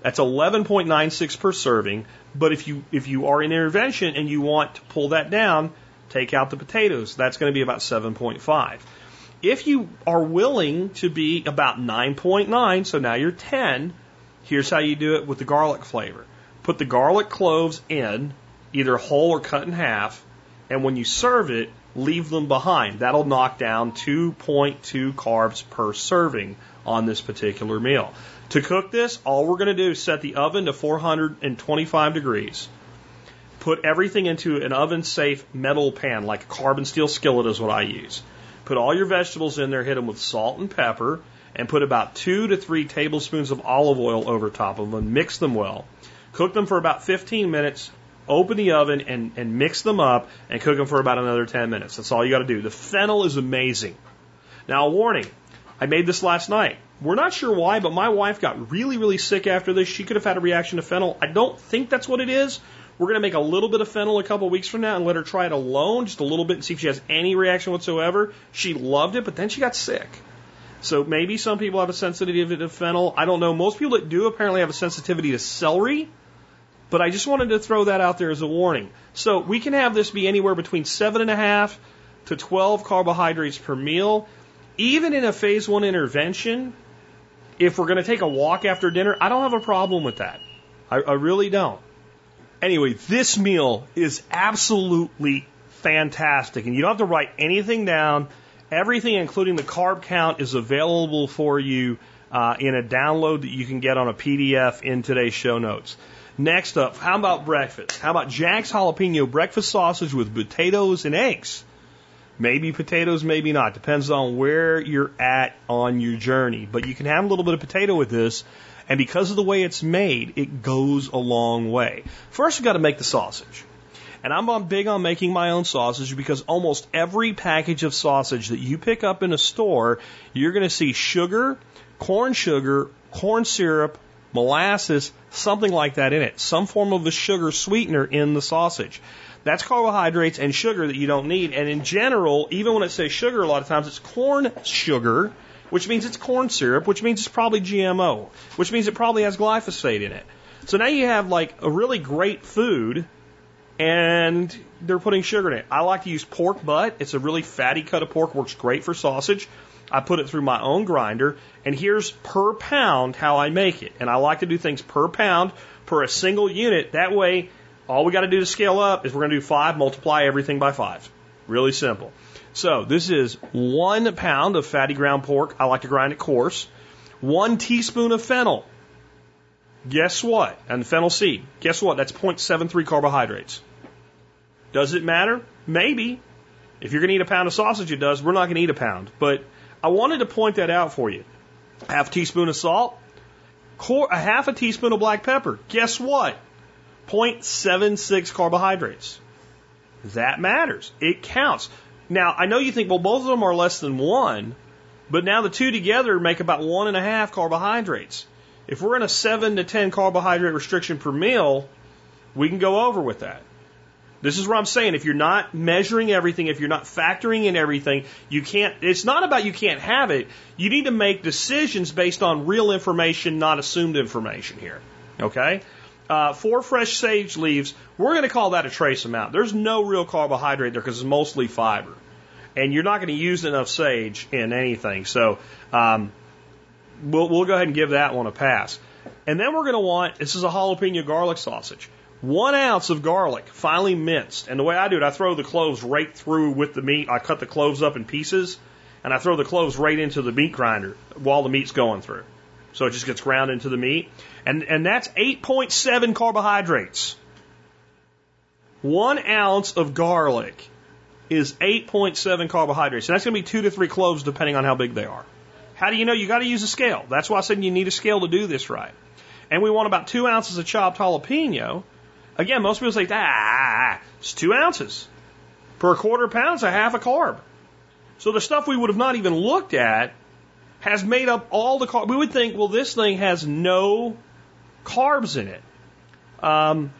That's 11.96 per serving. But if you if you are in intervention and you want to pull that down, take out the potatoes. That's going to be about 7.5. If you are willing to be about 9.9, so now you're 10, here's how you do it with the garlic flavor. Put the garlic cloves in, either whole or cut in half, and when you serve it, leave them behind. That'll knock down 2.2 carbs per serving on this particular meal. To cook this, all we're going to do is set the oven to 425 degrees. Put everything into an oven safe metal pan, like a carbon steel skillet is what I use. Put all your vegetables in there, hit them with salt and pepper, and put about two to three tablespoons of olive oil over top of them. Mix them well. Cook them for about 15 minutes. Open the oven and, and mix them up and cook them for about another 10 minutes. That's all you got to do. The fennel is amazing. Now, a warning I made this last night. We're not sure why, but my wife got really, really sick after this. She could have had a reaction to fennel. I don't think that's what it is. We're going to make a little bit of fennel a couple weeks from now and let her try it alone, just a little bit, and see if she has any reaction whatsoever. She loved it, but then she got sick. So maybe some people have a sensitivity to fennel. I don't know. Most people that do apparently have a sensitivity to celery. But I just wanted to throw that out there as a warning. So we can have this be anywhere between seven and a half to 12 carbohydrates per meal. Even in a phase one intervention, if we're going to take a walk after dinner, I don't have a problem with that. I, I really don't. Anyway, this meal is absolutely fantastic, and you don't have to write anything down. Everything, including the carb count, is available for you uh, in a download that you can get on a PDF in today's show notes. Next up, how about breakfast? How about Jack's jalapeno breakfast sausage with potatoes and eggs? Maybe potatoes, maybe not. Depends on where you're at on your journey. But you can have a little bit of potato with this, and because of the way it's made, it goes a long way. First, you've got to make the sausage. And I'm big on making my own sausage because almost every package of sausage that you pick up in a store, you're going to see sugar, corn sugar, corn syrup, molasses, something like that in it, some form of a sugar sweetener in the sausage. That's carbohydrates and sugar that you don't need. And in general, even when it says sugar, a lot of times it's corn sugar, which means it's corn syrup, which means it's probably GMO, which means it probably has glyphosate in it. So now you have like a really great food and they're putting sugar in it. I like to use pork butt. It's a really fatty cut of pork, works great for sausage. I put it through my own grinder, and here's per pound how I make it. And I like to do things per pound per a single unit. That way, all we got to do to scale up is we're going to do five, multiply everything by five. Really simple. So this is one pound of fatty ground pork. I like to grind it coarse. One teaspoon of fennel. Guess what? And fennel seed. Guess what? That's 0.73 carbohydrates. Does it matter? Maybe. If you're going to eat a pound of sausage, it does. We're not going to eat a pound. But I wanted to point that out for you. Half teaspoon of salt, a half a teaspoon of black pepper. Guess what? 0.76 carbohydrates. That matters. It counts. Now, I know you think, well, both of them are less than one, but now the two together make about one and a half carbohydrates. If we're in a seven to 10 carbohydrate restriction per meal, we can go over with that. This is what I'm saying. If you're not measuring everything, if you're not factoring in everything, you can't, it's not about you can't have it. You need to make decisions based on real information, not assumed information here. Okay? Uh, four fresh sage leaves, we're going to call that a trace amount. There's no real carbohydrate there because it's mostly fiber. And you're not going to use enough sage in anything. So, um, we'll, we'll go ahead and give that one a pass. And then we're going to want, this is a jalapeno garlic sausage. One ounce of garlic, finely minced. And the way I do it, I throw the cloves right through with the meat. I cut the cloves up in pieces, and I throw the cloves right into the meat grinder while the meat's going through. So it just gets ground into the meat. And, and that's 8.7 carbohydrates. One ounce of garlic is 8.7 carbohydrates. And that's going to be two to three cloves depending on how big they are. How do you know? You got to use a scale. That's why I said you need a scale to do this right. And we want about two ounces of chopped jalapeno. Again, most people say, ah, it's two ounces. Per quarter pound, it's a half a carb. So the stuff we would have not even looked at has made up all the carbs. We would think, well, this thing has no carbs in it. Um,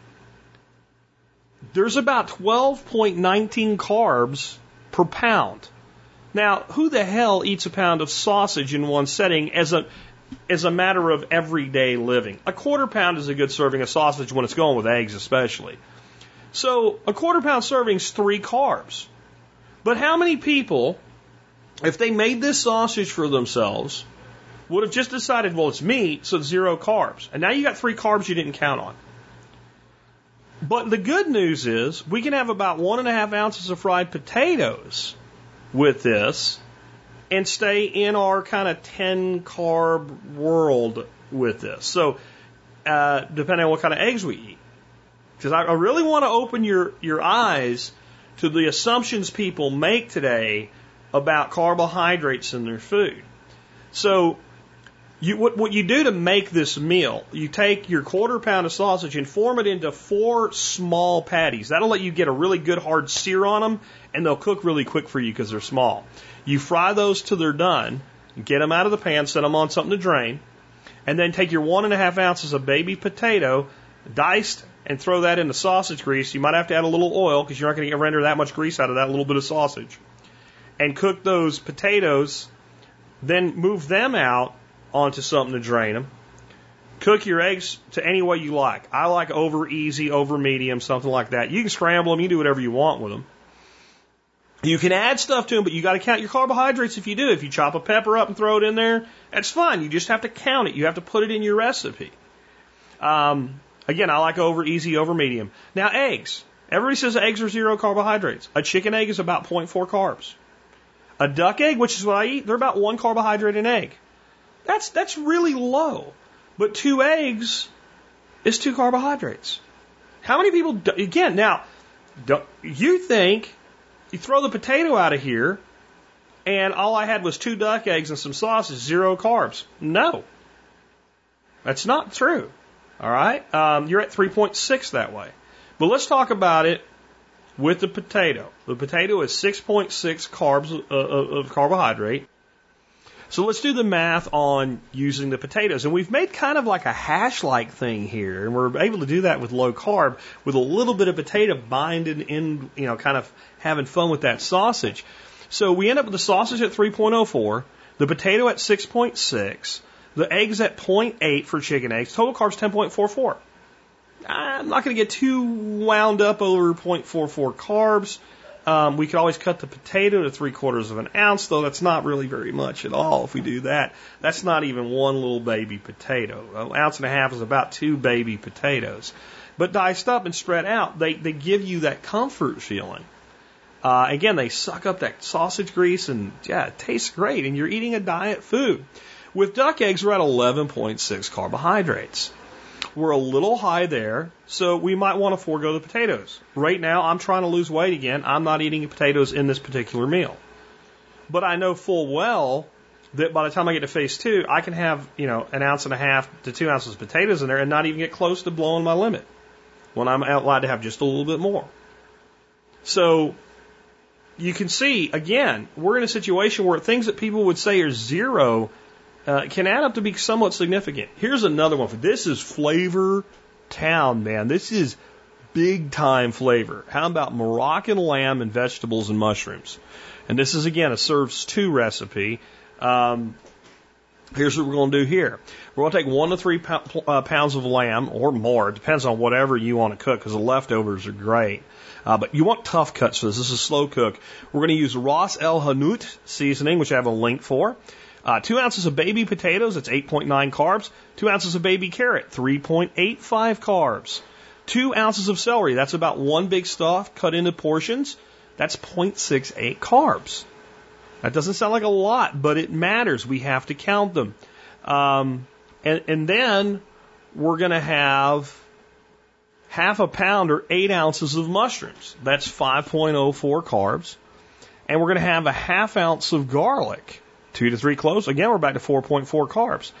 there's about 12.19 carbs per pound. Now, who the hell eats a pound of sausage in one setting as a as a matter of everyday living? A quarter pound is a good serving of sausage when it's going with eggs, especially. So a quarter pound serving is three carbs. But how many people, if they made this sausage for themselves, would have just decided, well, it's meat, so zero carbs. And now you got three carbs you didn't count on. But the good news is we can have about one and a half ounces of fried potatoes with this and stay in our kind of 10 carb world with this. So, uh, depending on what kind of eggs we eat. Because I, I really want to open your, your eyes to the assumptions people make today about carbohydrates in their food. So, you, what, what you do to make this meal, you take your quarter pound of sausage and form it into four small patties. That'll let you get a really good hard sear on them, and they'll cook really quick for you because they're small. You fry those till they're done, get them out of the pan, set them on something to drain, and then take your one and a half ounces of baby potato, diced, and throw that in the sausage grease. You might have to add a little oil because you're not going to render that much grease out of that little bit of sausage. And cook those potatoes, then move them out onto something to drain them. Cook your eggs to any way you like. I like over easy, over medium, something like that. You can scramble them, you can do whatever you want with them. You can add stuff to them, but you got to count your carbohydrates if you do. If you chop a pepper up and throw it in there, that's fine. You just have to count it. You have to put it in your recipe. Um, again, I like over easy, over medium. Now, eggs. Everybody says eggs are zero carbohydrates. A chicken egg is about 0.4 carbs. A duck egg, which is what I eat, they're about one carbohydrate an egg. That's, that's really low. But two eggs is two carbohydrates. How many people, do, again, now, do, you think you throw the potato out of here and all I had was two duck eggs and some sausage, zero carbs. No. That's not true. All right? Um, you're at 3.6 that way. But let's talk about it with the potato. The potato is 6.6 carbs uh, of carbohydrate. So let's do the math on using the potatoes. And we've made kind of like a hash like thing here. And we're able to do that with low carb with a little bit of potato binding in, you know, kind of having fun with that sausage. So we end up with the sausage at 3.04, the potato at 6.6, the eggs at 0.8 for chicken eggs, total carbs 10.44. I'm not going to get too wound up over 0.44 carbs. Um, we could always cut the potato to three quarters of an ounce, though that's not really very much at all if we do that. That's not even one little baby potato. An ounce and a half is about two baby potatoes. But diced up and spread out, they, they give you that comfort feeling. Uh, again, they suck up that sausage grease and yeah, it tastes great and you're eating a diet food. With duck eggs, we're at 11.6 carbohydrates. We're a little high there, so we might want to forego the potatoes. Right now, I'm trying to lose weight again. I'm not eating potatoes in this particular meal. But I know full well that by the time I get to phase two, I can have, you know, an ounce and a half to two ounces of potatoes in there and not even get close to blowing my limit when I'm allowed to have just a little bit more. So you can see, again, we're in a situation where things that people would say are zero uh, can add up to be somewhat significant. Here's another one. This is flavor town, man. This is big time flavor. How about Moroccan lamb and vegetables and mushrooms? And this is again a serves two recipe. Um, here's what we're going to do here. We're going to take one to three uh, pounds of lamb or more. It depends on whatever you want to cook because the leftovers are great. Uh, but you want tough cuts for this. This is a slow cook. We're going to use Ras El Hanout seasoning, which I have a link for. Uh, two ounces of baby potatoes, that's 8.9 carbs. Two ounces of baby carrot, 3.85 carbs. Two ounces of celery, that's about one big stalk cut into portions. That's 0.68 carbs. That doesn't sound like a lot, but it matters. We have to count them. Um, and, and then we're going to have half a pound or eight ounces of mushrooms. That's 5.04 carbs. And we're going to have a half ounce of garlic. Two to three cloves. Again, we're back to 4.4 carbs.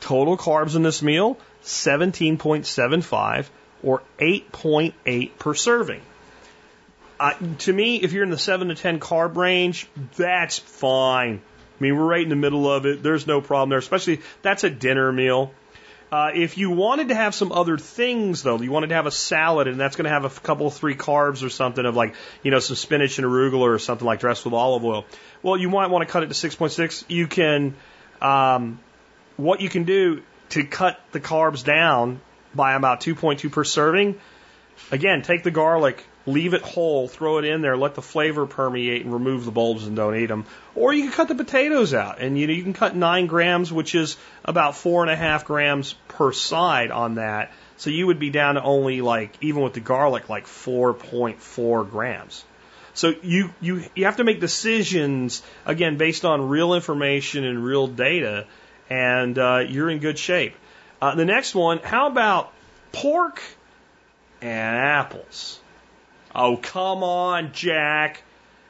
Total carbs in this meal, 17.75 or 8.8 per serving. Uh, to me, if you're in the 7 to 10 carb range, that's fine. I mean, we're right in the middle of it. There's no problem there, especially that's a dinner meal. Uh, if you wanted to have some other things, though, you wanted to have a salad, and that's going to have a couple, three carbs or something of like, you know, some spinach and arugula or something like dressed with olive oil. Well, you might want to cut it to 6.6. You can, um, what you can do to cut the carbs down by about 2.2 per serving, again, take the garlic, leave it whole, throw it in there, let the flavor permeate and remove the bulbs and don't eat them. Or you can cut the potatoes out and you know, you can cut nine grams, which is about four and a half grams per side on that. So you would be down to only like, even with the garlic, like 4.4 grams. So you, you, you have to make decisions, again, based on real information and real data, and uh, you're in good shape. Uh, the next one, how about pork and apples? Oh, come on, Jack.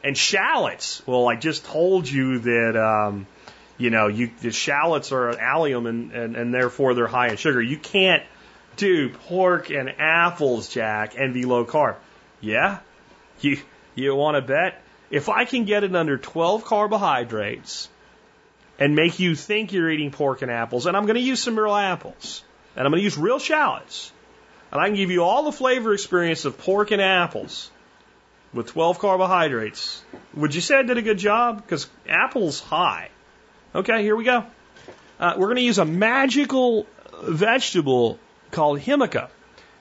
And shallots. Well, I just told you that, um, you know, you, the shallots are an allium and, and, and therefore they're high in sugar. You can't do pork and apples, Jack, and be low carb. Yeah? You, you want to bet? If I can get it under 12 carbohydrates and make you think you're eating pork and apples, and I'm going to use some real apples, and I'm going to use real shallots, and I can give you all the flavor experience of pork and apples with 12 carbohydrates. Would you say I did a good job? Because apple's high. Okay, here we go. Uh, we're going to use a magical vegetable called jicama,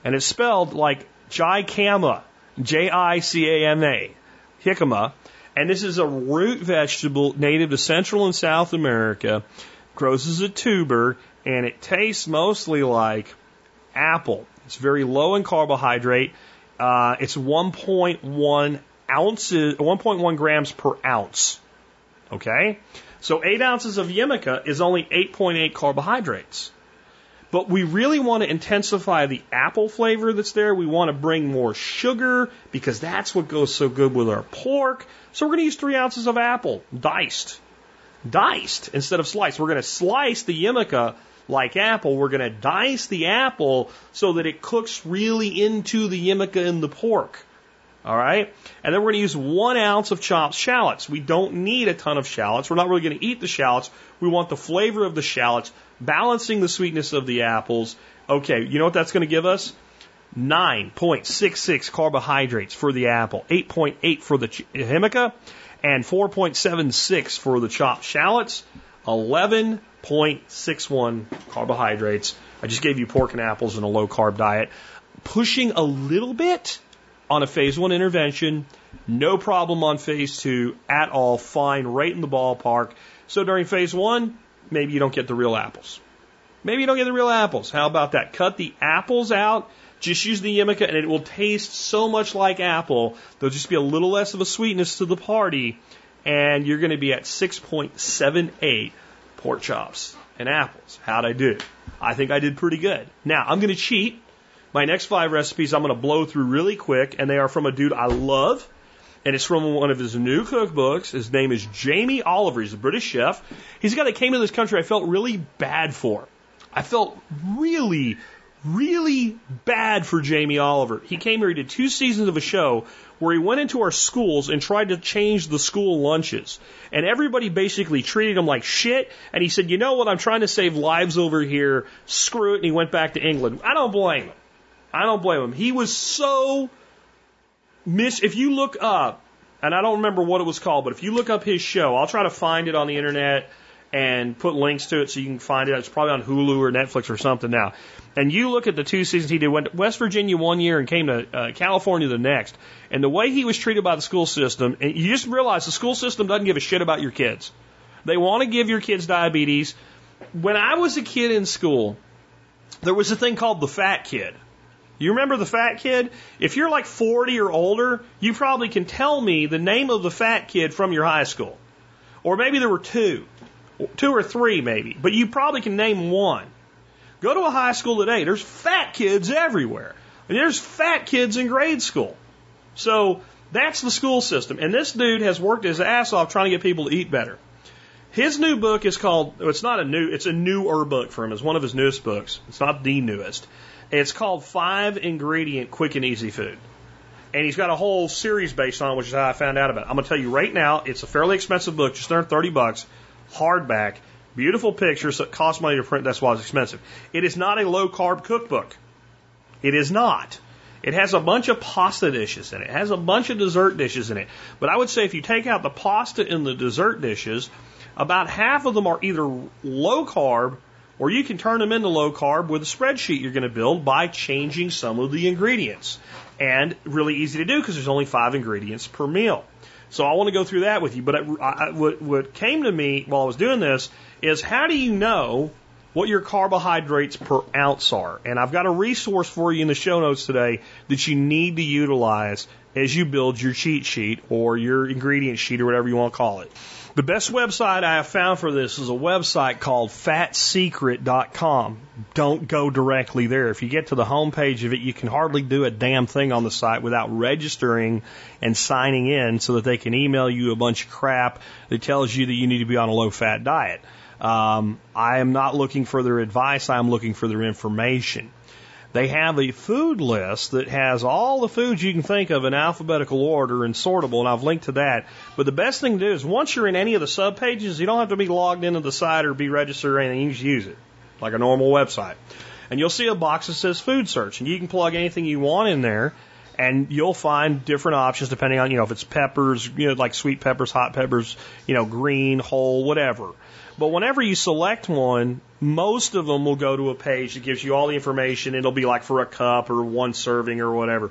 and it's spelled like jicama, J-I-C-A-M-A, jicama, and this is a root vegetable native to Central and South America, grows as a tuber, and it tastes mostly like apple. It's very low in carbohydrate. Uh, it's 1.1 ounces, 1.1 grams per ounce. Okay? So 8 ounces of jicama is only 8.8 carbohydrates. But we really want to intensify the apple flavor that's there. We want to bring more sugar because that's what goes so good with our pork. So we're going to use 3 ounces of apple, diced. Diced instead of sliced. We're going to slice the jicama like apple, we're going to dice the apple so that it cooks really into the jicama in the pork. All right. And then we're going to use one ounce of chopped shallots. We don't need a ton of shallots. We're not really going to eat the shallots. We want the flavor of the shallots, balancing the sweetness of the apples. Okay. You know what that's going to give us? 9.66 carbohydrates for the apple, 8.8 for the jicama, and 4.76 for the chopped shallots, 11 0.61 carbohydrates. I just gave you pork and apples in a low carb diet. Pushing a little bit on a phase one intervention, no problem on phase two at all, fine, right in the ballpark. So during phase one, maybe you don't get the real apples. Maybe you don't get the real apples. How about that? Cut the apples out, just use the jicama, and it will taste so much like apple. There'll just be a little less of a sweetness to the party, and you're going to be at 6.78 pork chops and apples. How'd I do? I think I did pretty good. Now, I'm going to cheat. My next five recipes I'm going to blow through really quick, and they are from a dude I love, and it's from one of his new cookbooks. His name is Jamie Oliver. He's a British chef. He's a guy that came to this country I felt really bad for. I felt really, really bad for Jamie Oliver. He came here, he did two seasons of a show where he went into our schools and tried to change the school lunches. And everybody basically treated him like shit. And he said, you know what, I'm trying to save lives over here. Screw it. And he went back to England. I don't blame him. I don't blame him. He was so mis. If you look up, and I don't remember what it was called, but if you look up his show, I'll try to find it on the internet and put links to it so you can find it. It's probably on Hulu or Netflix or something now. And you look at the two seasons he did, went to West Virginia one year and came to uh, California the next, and the way he was treated by the school system, and you just realize the school system doesn't give a shit about your kids. They want to give your kids diabetes. When I was a kid in school, there was a thing called the fat kid. You remember the fat kid? If you're like 40 or older, you probably can tell me the name of the fat kid from your high school. Or maybe there were two two or three maybe, but you probably can name one. Go to a high school today. There's fat kids everywhere. And there's fat kids in grade school. So that's the school system. And this dude has worked his ass off trying to get people to eat better. His new book is called, it's not a new, it's a newer book for him. It's one of his newest books. It's not the newest. It's called Five Ingredient Quick and Easy Food. And he's got a whole series based on it, which is how I found out about it. I'm going to tell you right now, it's a fairly expensive book, just under 30 bucks hardback, beautiful pictures that cost money to print. That's why it's expensive. It is not a low carb cookbook. It is not. It has a bunch of pasta dishes in it. It has a bunch of dessert dishes in it. But I would say if you take out the pasta and the dessert dishes, about half of them are either low carb or you can turn them into low carb with a spreadsheet you're going to build by changing some of the ingredients. And really easy to do because there's only five ingredients per meal. So I want to go through that with you. But I, I, what, what came to me while I was doing this is how do you know what your carbohydrates per ounce are? And I've got a resource for you in the show notes today that you need to utilize as you build your cheat sheet or your ingredient sheet or whatever you want to call it. The best website I have found for this is a website called fatsecret.com. Don't go directly there. If you get to the home page of it, you can hardly do a damn thing on the site without registering and signing in so that they can email you a bunch of crap that tells you that you need to be on a low fat diet. Um, I am not looking for their advice. I'm looking for their information. They have a food list that has all the foods you can think of in alphabetical order and sortable, and I've linked to that. But the best thing to do is once you're in any of the sub pages, you don't have to be logged into the site or be registered or anything. You just use it like a normal website. And you'll see a box that says food search, and you can plug anything you want in there, and you'll find different options depending on, you know, if it's peppers, you know, like sweet peppers, hot peppers, you know, green, whole, whatever. But whenever you select one, most of them will go to a page that gives you all the information. It'll be like for a cup or one serving or whatever.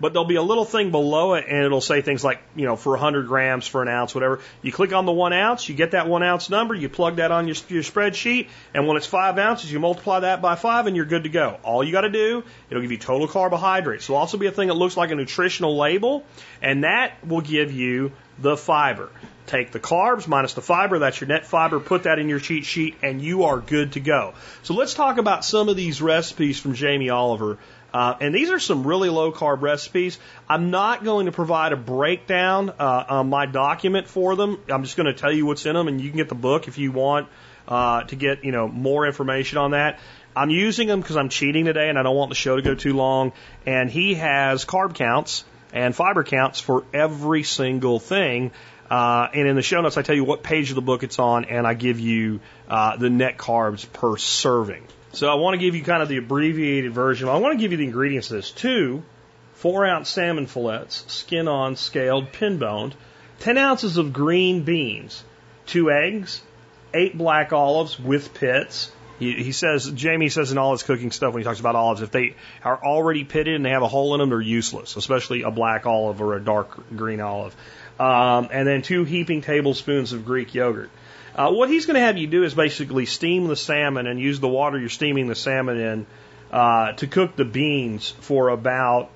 But there'll be a little thing below it and it'll say things like, you know, for 100 grams, for an ounce, whatever. You click on the one ounce, you get that one ounce number, you plug that on your, your spreadsheet, and when it's five ounces, you multiply that by five and you're good to go. All you got to do, it'll give you total carbohydrates. There'll also be a thing that looks like a nutritional label, and that will give you the fiber. Take the carbs minus the fiber, that's your net fiber, put that in your cheat sheet, and you are good to go. So let's talk about some of these recipes from Jamie Oliver. Uh, and these are some really low carb recipes. I'm not going to provide a breakdown uh, on my document for them. I'm just going to tell you what's in them, and you can get the book if you want uh, to get you know more information on that. I'm using them because I'm cheating today, and I don't want the show to go too long. And he has carb counts and fiber counts for every single thing. Uh, and in the show notes, I tell you what page of the book it's on, and I give you uh, the net carbs per serving. So I want to give you kind of the abbreviated version. I want to give you the ingredients of this. Two four ounce salmon fillets, skin on, scaled, pin boned, 10 ounces of green beans, two eggs, eight black olives with pits. He, he says, Jamie says in all his cooking stuff when he talks about olives, if they are already pitted and they have a hole in them, they're useless, especially a black olive or a dark green olive um, and then two heaping tablespoons of Greek yogurt. Uh, what he's going to have you do is basically steam the salmon and use the water you're steaming the salmon in uh, to cook the beans for about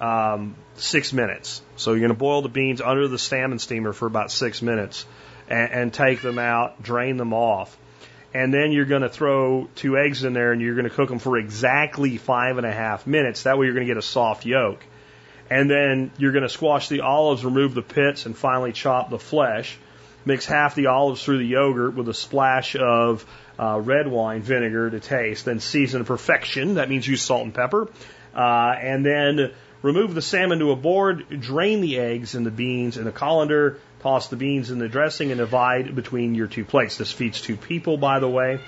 um, six minutes. So you're going to boil the beans under the salmon steamer for about six minutes and, and take them out, drain them off. And then you're going to throw two eggs in there and you're going to cook them for exactly five and a half minutes. That way you're going to get a soft yolk and then you're going to squash the olives, remove the pits, and finally chop the flesh. Mix half the olives through the yogurt with a splash of uh, red wine vinegar to taste. Then season to perfection. That means use salt and pepper. Uh, and then remove the salmon to a board. Drain the eggs and the beans in a colander. Toss the beans in the dressing and divide between your two plates. This feeds two people, by the way.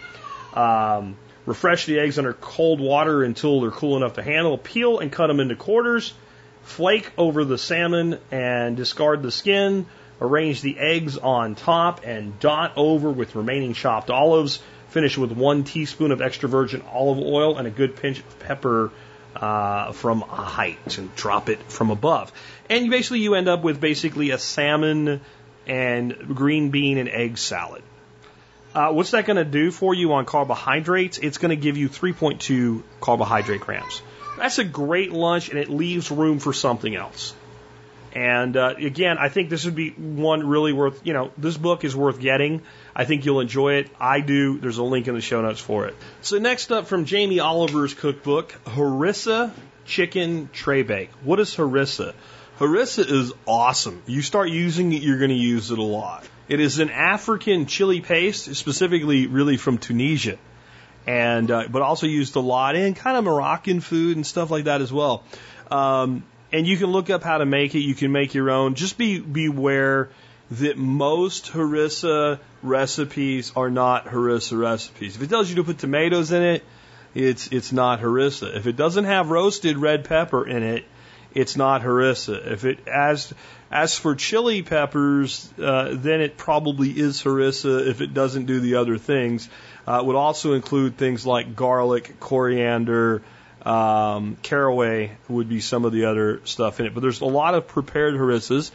Um, refresh the eggs under cold water until they're cool enough to handle. Peel and cut them into quarters. Flake over the salmon and discard the skin. Arrange the eggs on top and dot over with remaining chopped olives. Finish with one teaspoon of extra virgin olive oil and a good pinch of pepper uh, from a height and drop it from above. And basically, you end up with basically a salmon and green bean and egg salad. Uh, what's that going to do for you on carbohydrates? It's going to give you 3.2 carbohydrate grams. That's a great lunch, and it leaves room for something else. And uh, again, I think this would be one really worth, you know, this book is worth getting. I think you'll enjoy it. I do. There's a link in the show notes for it. So, next up from Jamie Oliver's cookbook, Harissa Chicken Tray Bake. What is harissa? Harissa is awesome. You start using it, you're going to use it a lot. It is an African chili paste, specifically really from Tunisia, and uh, but also used a lot in kind of Moroccan food and stuff like that as well. Um, and you can look up how to make it. You can make your own. Just be beware that most harissa recipes are not harissa recipes. If it tells you to put tomatoes in it, it's it's not harissa. If it doesn't have roasted red pepper in it, it's not harissa. If it as as for chili peppers, uh, then it probably is harissa if it doesn't do the other things. Uh, it would also include things like garlic, coriander, um, caraway would be some of the other stuff in it. But there's a lot of prepared harissas.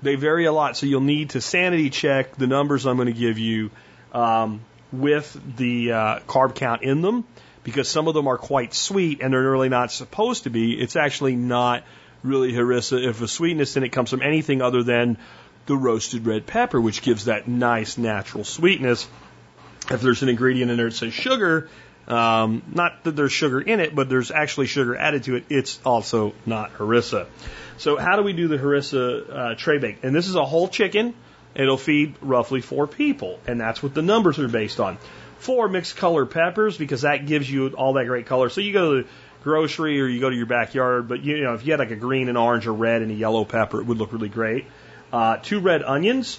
They vary a lot, so you'll need to sanity check the numbers I'm going to give you um, with the uh, carb count in them because some of them are quite sweet and they're really not supposed to be. It's actually not really harissa if the sweetness in it comes from anything other than the roasted red pepper, which gives that nice natural sweetness. If there's an ingredient in there that says sugar, um, not that there's sugar in it, but there's actually sugar added to it, it's also not harissa. So how do we do the harissa uh, tray bake? And this is a whole chicken. It'll feed roughly four people, and that's what the numbers are based on. Four mixed color peppers because that gives you all that great color. So you go to the grocery or you go to your backyard, but you know if you had like a green and orange or red and a yellow pepper, it would look really great. Uh, two red onions,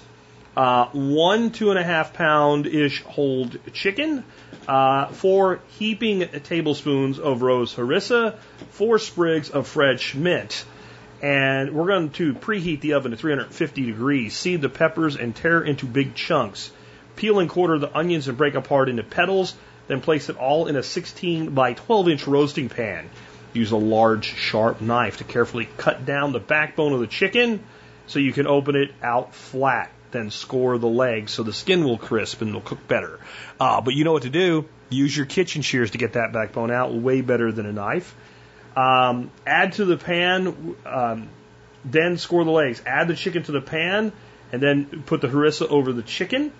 uh, one two and a half pound ish whole chicken, uh, four heaping tablespoons of rose harissa, four sprigs of fresh mint. And we're going to preheat the oven to 350 degrees. Seed the peppers and tear into big chunks. Peel and quarter the onions and break apart into petals then place it all in a 16 by 12 inch roasting pan. Use a large, sharp knife to carefully cut down the backbone of the chicken so you can open it out flat. Then score the legs so the skin will crisp and it'll cook better. Uh, but you know what to do. Use your kitchen shears to get that backbone out way better than a knife. Um, add to the pan, um, then score the legs. Add the chicken to the pan and then put the harissa over the chicken.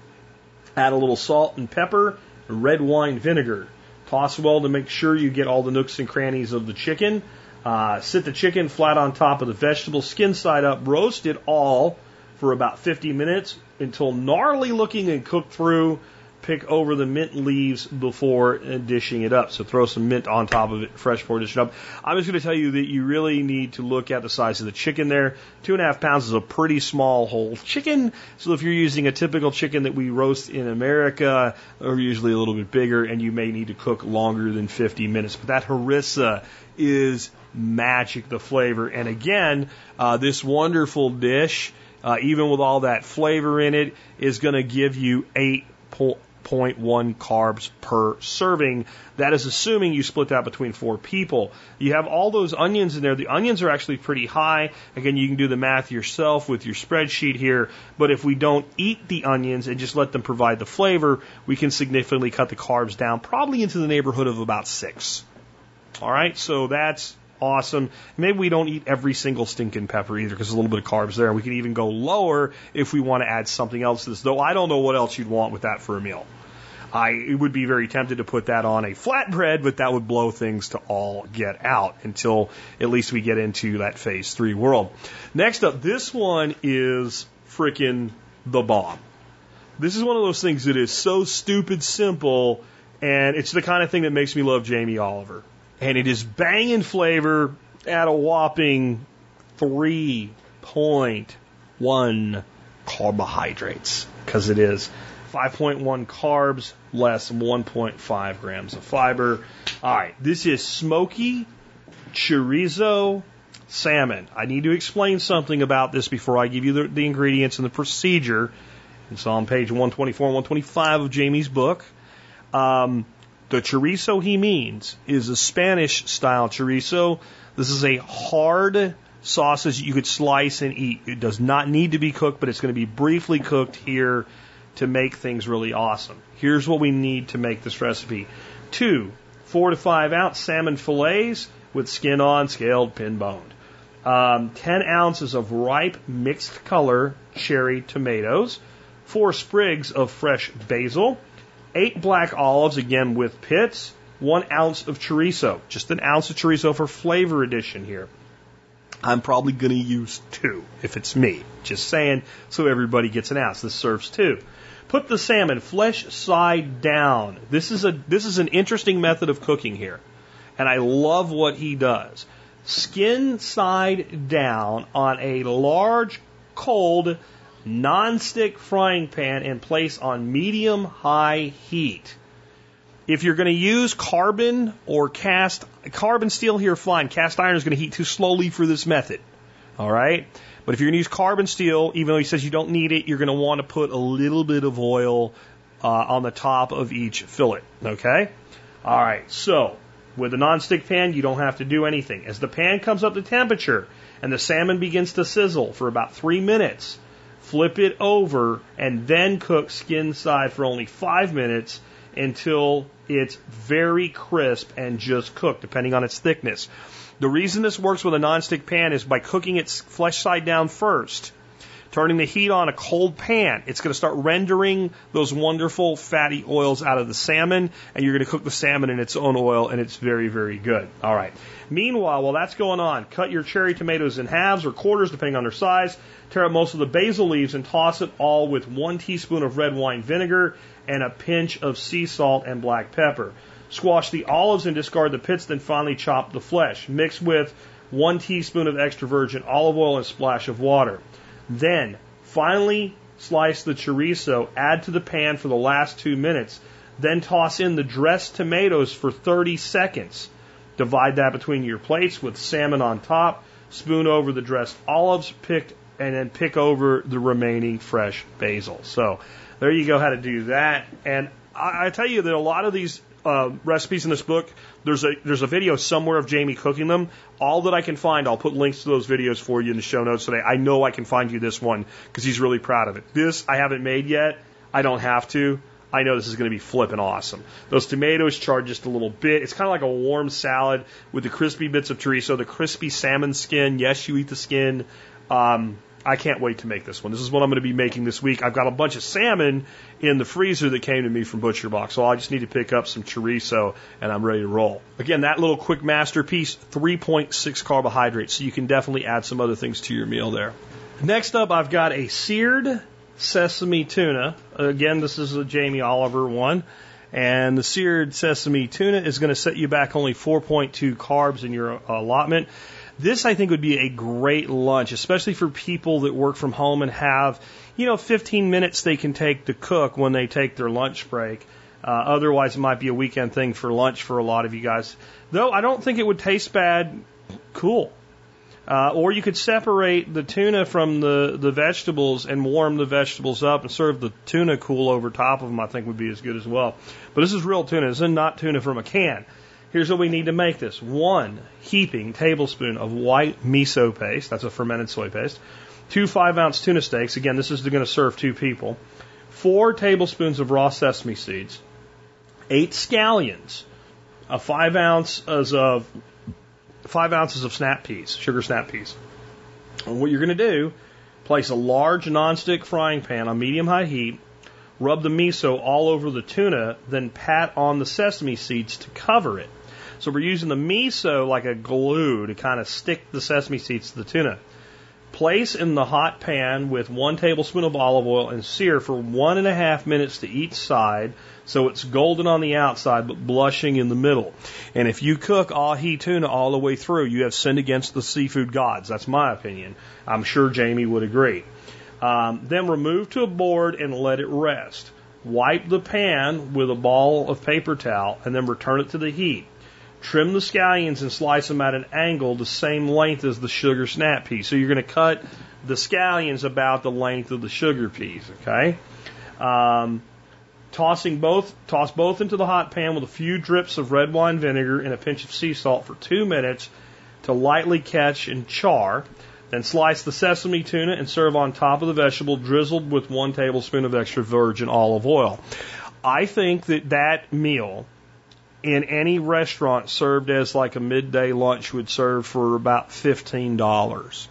Add a little salt and pepper red wine vinegar. Toss well to make sure you get all the nooks and crannies of the chicken. Uh, sit the chicken flat on top of the vegetable, skin side up, roast it all for about 50 minutes until gnarly looking and cooked through pick over the mint leaves before dishing it up. So throw some mint on top of it, fresh before dishing up. I'm just going to tell you that you really need to look at the size of the chicken there. Two and a half pounds is a pretty small whole chicken. So if you're using a typical chicken that we roast in America, they're usually a little bit bigger, and you may need to cook longer than 50 minutes. But that harissa is magic, the flavor. And again, uh, this wonderful dish, uh, even with all that flavor in it, is going to give you eight 0.1 carbs per serving. That is assuming you split that between four people. You have all those onions in there. The onions are actually pretty high. Again, you can do the math yourself with your spreadsheet here. But if we don't eat the onions and just let them provide the flavor, we can significantly cut the carbs down, probably into the neighborhood of about six. All right, so that's awesome. Maybe we don't eat every single stinking pepper either because there's a little bit of carbs there. We can even go lower if we want to add something else to this, though I don't know what else you'd want with that for a meal. I would be very tempted to put that on a flatbread, but that would blow things to all get out until at least we get into that phase three world. Next up, this one is freaking the bomb. This is one of those things that is so stupid simple, and it's the kind of thing that makes me love Jamie Oliver. And it is banging flavor at a whopping 3.1 carbohydrates, because it is 5.1 carbs, less 1.5 grams of fiber. All right, this is smoky chorizo salmon. I need to explain something about this before I give you the, the ingredients and the procedure. It's on page 124 and 125 of Jamie's book. Um, the chorizo he means is a Spanish style chorizo. This is a hard sausage you could slice and eat. It does not need to be cooked, but it's going to be briefly cooked here to make things really awesome. Here's what we need to make this recipe. Two, four to five ounce salmon fillets with skin on, scaled, pin boned. Um, 10 ounces of ripe mixed color cherry tomatoes, four sprigs of fresh basil, eight black olives, again with pits, one ounce of chorizo, just an ounce of chorizo for flavor addition here. I'm probably going to use two if it's me. Just saying, so everybody gets an ounce. This serves two. Put the salmon flesh side down. This is a this is an interesting method of cooking here, and I love what he does. Skin side down on a large, cold, non-stick frying pan and place on medium high heat. If you're going to use carbon or cast carbon steel here, fine. Cast iron is going to heat too slowly for this method. All right. But if you're going to use carbon steel, even though he says you don't need it, you're going to want to put a little bit of oil uh, on the top of each fillet. Okay. All right. So with a nonstick pan, you don't have to do anything. As the pan comes up to temperature and the salmon begins to sizzle for about three minutes, flip it over and then cook skin side for only five minutes until it's very crisp and just cooked, depending on its thickness. The reason this works with a nonstick pan is by cooking it flesh side down first, turning the heat on a cold pan. It's going to start rendering those wonderful fatty oils out of the salmon, and you're going to cook the salmon in its own oil, and it's very, very good. All right. Meanwhile, while that's going on, cut your cherry tomatoes in halves or quarters, depending on their size. Tear up most of the basil leaves and toss it all with one teaspoon of red wine vinegar and a pinch of sea salt and black pepper. Squash the olives and discard the pits, then finally chop the flesh. Mix with one teaspoon of extra virgin olive oil and a splash of water. Then, finally, slice the chorizo, add to the pan for the last two minutes, then toss in the dressed tomatoes for 30 seconds. Divide that between your plates with salmon on top, spoon over the dressed olives picked, and then pick over the remaining fresh basil. So, there you go, how to do that. And I, I tell you that a lot of these uh, recipes in this book, there's a there's a video somewhere of Jamie cooking them. All that I can find, I'll put links to those videos for you in the show notes today. I know I can find you this one because he's really proud of it. This I haven't made yet. I don't have to. I know this is going to be flipping awesome. Those tomatoes charred just a little bit. It's kind of like a warm salad with the crispy bits of chorizo, the crispy salmon skin. Yes, you eat the skin. Um, I can't wait to make this one. This is what I'm going to be making this week. I've got a bunch of salmon in the freezer that came to me from Butcher Box, so I just need to pick up some chorizo and I'm ready to roll. Again, that little quick masterpiece, 3.6 carbohydrates, so you can definitely add some other things to your meal there. Next up, I've got a seared sesame tuna. Again, this is a Jamie Oliver one. And the seared sesame tuna is going to set you back only 4.2 carbs in your allotment. This, I think, would be a great lunch, especially for people that work from home and have, you know, 15 minutes they can take to cook when they take their lunch break. Uh, otherwise, it might be a weekend thing for lunch for a lot of you guys. Though I don't think it would taste bad. Cool. Uh, or you could separate the tuna from the, the vegetables and warm the vegetables up and serve the tuna cool over top of them, I think would be as good as well. But this is real tuna. This is not tuna from a can. Here's what we need to make this. One heaping tablespoon of white miso paste. That's a fermented soy paste. Two five ounce tuna steaks. Again, this is going to serve two people. Four tablespoons of raw sesame seeds. Eight scallions. A five ounce of five ounces of snap peas, sugar snap peas. And what you're going to do, place a large nonstick frying pan on medium high heat rub the miso all over the tuna, then pat on the sesame seeds to cover it. So we're using the miso like a glue to kind of stick the sesame seeds to the tuna. Place in the hot pan with one tablespoon of olive oil and sear for one and a half minutes to each side so it's golden on the outside but blushing in the middle. And if you cook ahi tuna all the way through, you have sinned against the seafood gods. That's my opinion. I'm sure Jamie would agree. Um, then remove to a board and let it rest. Wipe the pan with a ball of paper towel and then return it to the heat. Trim the scallions and slice them at an angle the same length as the sugar snap peas. So you're going to cut the scallions about the length of the sugar peas, okay? Um, tossing both, toss both into the hot pan with a few drips of red wine vinegar and a pinch of sea salt for two minutes to lightly catch and char. Then slice the sesame tuna and serve on top of the vegetable drizzled with one tablespoon of extra virgin olive oil. I think that that meal in any restaurant served as like a midday lunch would serve for about $15.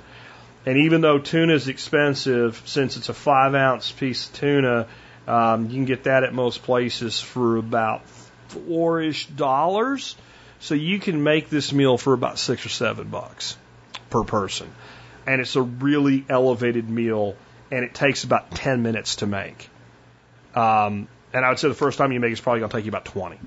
And even though tuna is expensive, since it's a five ounce piece of tuna, um, you can get that at most places for about four ish dollars. So you can make this meal for about six or seven bucks per person. And it's a really elevated meal, and it takes about 10 minutes to make. Um, and I would say the first time you make it's probably going to take you about 20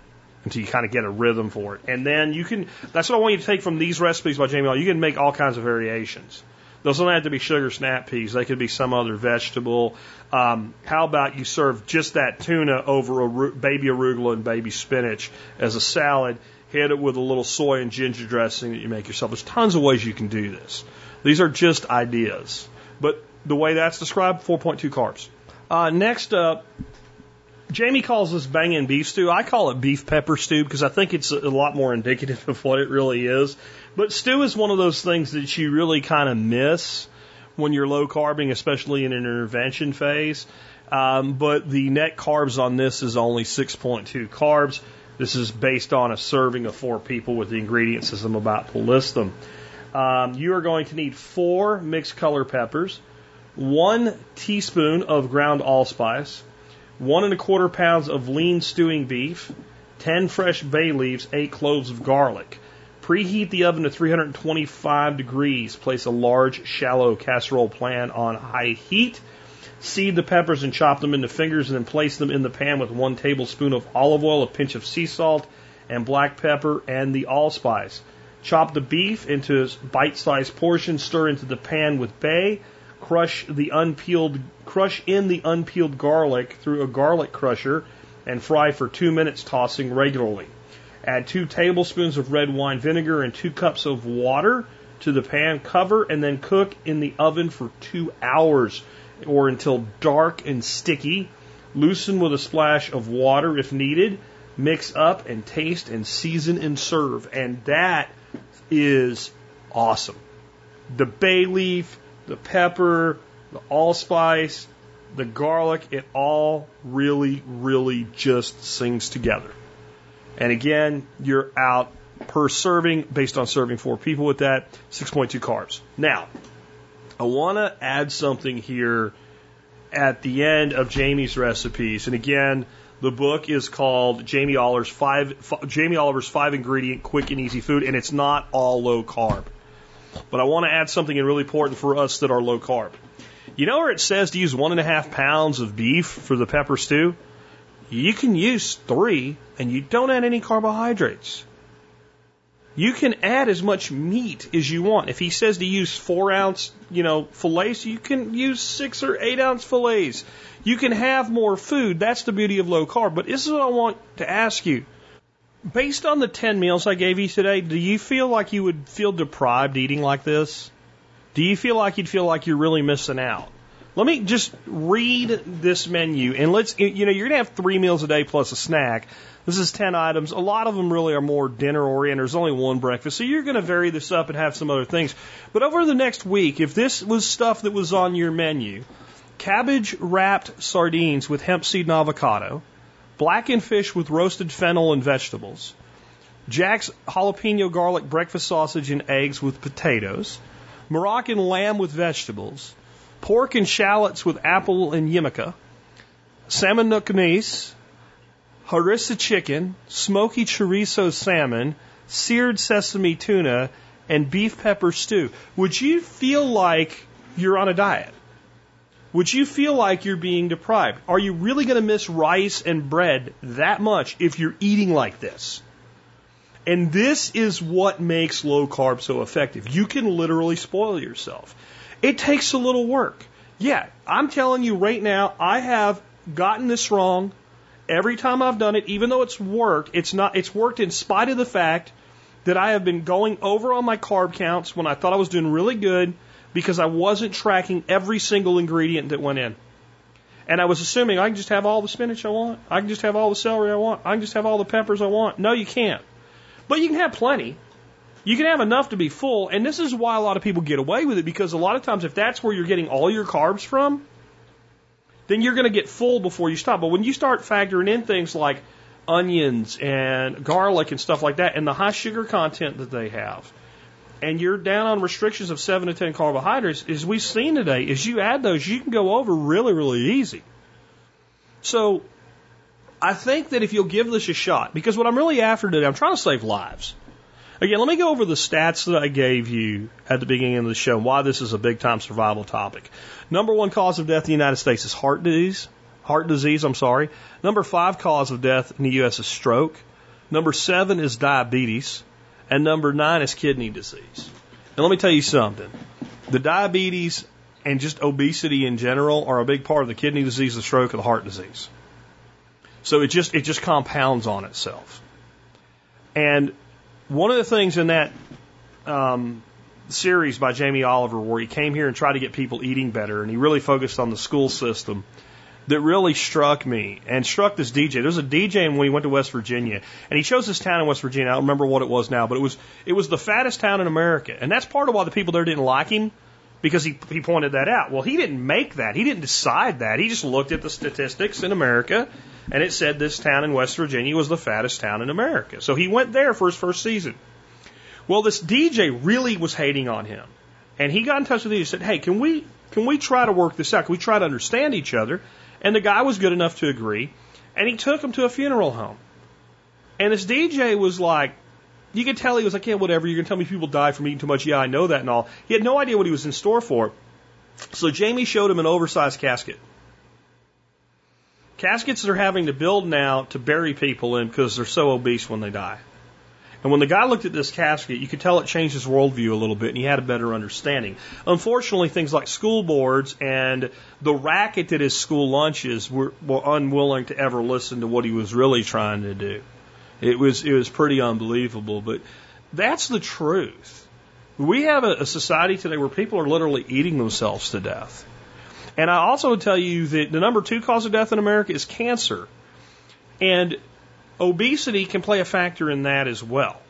until you kind of get a rhythm for it. And then you can, that's what I want you to take from these recipes by Jamie. You can make all kinds of variations. Those don't have to be sugar snap peas. They could be some other vegetable. Um, how about you serve just that tuna over a baby arugula and baby spinach as a salad? Hit it with a little soy and ginger dressing that you make yourself. There's tons of ways you can do this. These are just ideas. But the way that's described, 4.2 carbs. Uh, next up, Jamie calls this bangin' beef stew. I call it beef pepper stew because I think it's a lot more indicative of what it really is. But stew is one of those things that you really kind of miss when you're low carbing, especially in an intervention phase. Um, but the net carbs on this is only 6.2 carbs. This is based on a serving of four people with the ingredients as I'm about to list them. Um, you are going to need four mixed color peppers, one teaspoon of ground allspice, one and a quarter pounds of lean stewing beef, 10 fresh bay leaves, eight cloves of garlic. Preheat the oven to 325 degrees. Place a large, shallow casserole pan on high heat. Seed the peppers and chop them into fingers and then place them in the pan with one tablespoon of olive oil, a pinch of sea salt, and black pepper and the allspice. Chop the beef into bite-sized portions, stir into the pan with bay, crush the unpeeled crush in the unpeeled garlic through a garlic crusher and fry for 2 minutes tossing regularly. Add two tablespoons of red wine vinegar and two cups of water to the pan. Cover and then cook in the oven for two hours or until dark and sticky. Loosen with a splash of water if needed. Mix up and taste and season and serve. And that is awesome. The bay leaf, the pepper, the allspice, the garlic, it all really, really just sings together. And again, you're out per serving based on serving four people with that, 6.2 carbs. Now, I want to add something here at the end of Jamie's recipes. And again, the book is called Jamie Oliver's five, Jamie Oliver's five ingredient quick and easy food, and it's not all low carb. But I want to add something really important for us that are low carb. You know where it says to use one and a half pounds of beef for the pepper stew? You can use three and you don't add any carbohydrates. You can add as much meat as you want. If he says to use four ounce, you know, fillets, you can use six or eight ounce fillets. You can have more food. That's the beauty of low carb. But this is what I want to ask you. Based on the 10 meals I gave you today, do you feel like you would feel deprived eating like this? Do you feel like you'd feel like you're really missing out? Let me just read this menu and let's, you know, you're going to have three meals a day plus a snack. This is 10 items. A lot of them really are more dinner oriented. There's only one breakfast. So you're going to vary this up and have some other things. But over the next week, if this was stuff that was on your menu, cabbage wrapped sardines with hemp seed and avocado, blackened fish with roasted fennel and vegetables, Jack's jalapeno garlic breakfast sausage and eggs with potatoes, Moroccan lamb with vegetables, pork and shallots with apple and jicama, salmon nucanese, harissa chicken, smoky chorizo salmon, seared sesame tuna, and beef pepper stew. Would you feel like you're on a diet? Would you feel like you're being deprived? Are you really going to miss rice and bread that much if you're eating like this? And this is what makes low carb so effective. You can literally spoil yourself. It takes a little work. Yeah, I'm telling you right now, I have gotten this wrong every time I've done it, even though it's worked, it's not it's worked in spite of the fact that I have been going over on my carb counts when I thought I was doing really good because I wasn't tracking every single ingredient that went in. And I was assuming I can just have all the spinach I want. I can just have all the celery I want. I can just have all the peppers I want. No, you can't. But you can have plenty. You can have enough to be full. And this is why a lot of people get away with it because a lot of times if that's where you're getting all your carbs from, then you're going to get full before you stop. But when you start factoring in things like onions and garlic and stuff like that and the high sugar content that they have, and you're down on restrictions of 7 to 10 carbohydrates, as we've seen today, as you add those, you can go over really, really easy. So I think that if you'll give this a shot, because what I'm really after today, I'm trying to save lives. Again, let me go over the stats that I gave you at the beginning of the show, why this is a big time survival topic. Number one cause of death in the United States is heart disease. Heart disease, I'm sorry. Number five cause of death in the U.S. is stroke. Number seven is diabetes. And number nine is kidney disease. And let me tell you something. The diabetes and just obesity in general are a big part of the kidney disease, the stroke, and the heart disease. So it just it just compounds on itself. And one of the things in that um, series by Jamie Oliver, where he came here and tried to get people eating better, and he really focused on the school system, that really struck me and struck this DJ. There was a DJ when we went to West Virginia, and he chose this town in West Virginia. I don't remember what it was now, but it was it was the fattest town in America, and that's part of why the people there didn't like him because he he pointed that out. Well, he didn't make that. He didn't decide that. He just looked at the statistics in America and it said this town in West Virginia was the fattest town in America. So he went there for his first season. Well, this DJ really was hating on him, and he got in touch with me and said, "Hey, can we can we try to work this out? Can we try to understand each other?" And the guy was good enough to agree, and he took him to a funeral home. And this DJ was like, you could tell he was like, yeah, whatever. You're gonna tell me people die from eating too much. Yeah, I know that and all. He had no idea what he was in store for. So Jamie showed him an oversized casket. Caskets they're having to build now to bury people in because they're so obese when they die. And when the guy looked at this casket, you could tell it changed his worldview a little bit and he had a better understanding. Unfortunately, things like school boards and the racket at his school lunches were, were unwilling to ever listen to what he was really trying to do. It was, it was pretty unbelievable, but that's the truth. We have a, a society today where people are literally eating themselves to death. And I also tell you that the number two cause of death in America is cancer. And obesity can play a factor in that as well.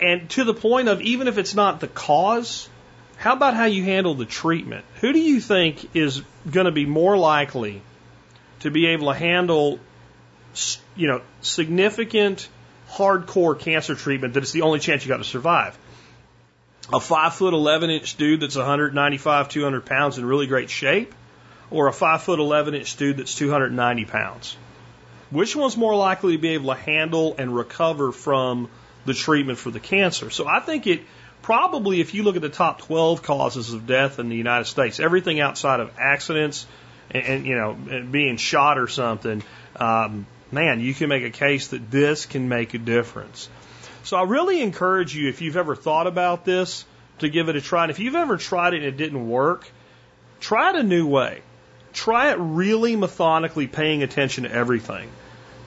And to the point of even if it's not the cause, how about how you handle the treatment? Who do you think is going to be more likely to be able to handle, you know, significant, hardcore cancer treatment that it's the only chance you got to survive? a five foot eleven inch dude that's 195, 200 pounds in really great shape, or a five foot eleven inch dude that's 290 pounds? Which one's more likely to be able to handle and recover from the treatment for the cancer? So I think it probably, if you look at the top 12 causes of death in the United States, everything outside of accidents and, and you know being shot or something, um, man, you can make a case that this can make a difference. So I really encourage you, if you've ever thought about this, to give it a try. And if you've ever tried it and it didn't work, try it a new way. Try it really methodically, paying attention to everything.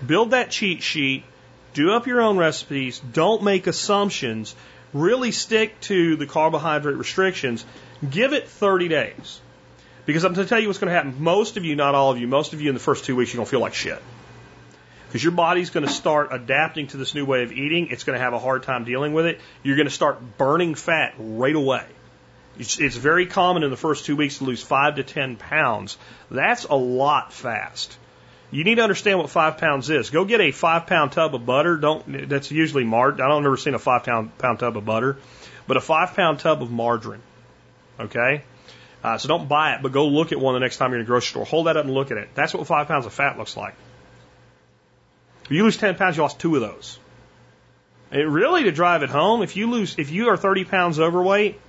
Build that cheat sheet. Do up your own recipes. Don't make assumptions. Really stick to the carbohydrate restrictions. Give it 30 days. Because I'm going to tell you what's going to happen. Most of you, not all of you, most of you in the first two weeks, you're going to feel like shit because your body's going to start adapting to this new way of eating. It's going to have a hard time dealing with it. You're going to start burning fat right away. It's, it's very common in the first two weeks to lose five to ten pounds. That's a lot fast. You need to understand what five pounds is. Go get a five pound tub of butter. Don't. That's usually margarine. I don't ever seen a five pound pound tub of butter, but a five pound tub of margarine. Okay. Uh, so don't buy it, but go look at one the next time you're in a grocery store. Hold that up and look at it. That's what five pounds of fat looks like. If you lose 10 pounds, you lost two of those. And really, to drive it home, if you lose, if you are 30 pounds overweight,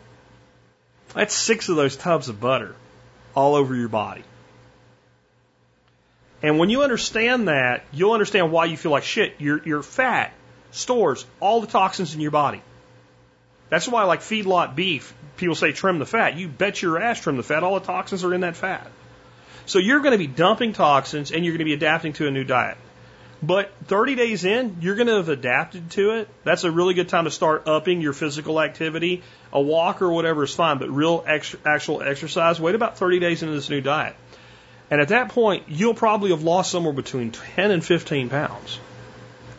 That's six of those tubs of butter all over your body. And when you understand that, you'll understand why you feel like shit. Your, your fat stores all the toxins in your body. That's why, like feedlot beef, people say trim the fat. You bet your ass trim the fat. All the toxins are in that fat. So you're going to be dumping toxins and you're going to be adapting to a new diet. But 30 days in, you're going to have adapted to it. That's a really good time to start upping your physical activity. A walk or whatever is fine, but real actual exercise, wait about 30 days into this new diet. And at that point, you'll probably have lost somewhere between 10 and 15 pounds,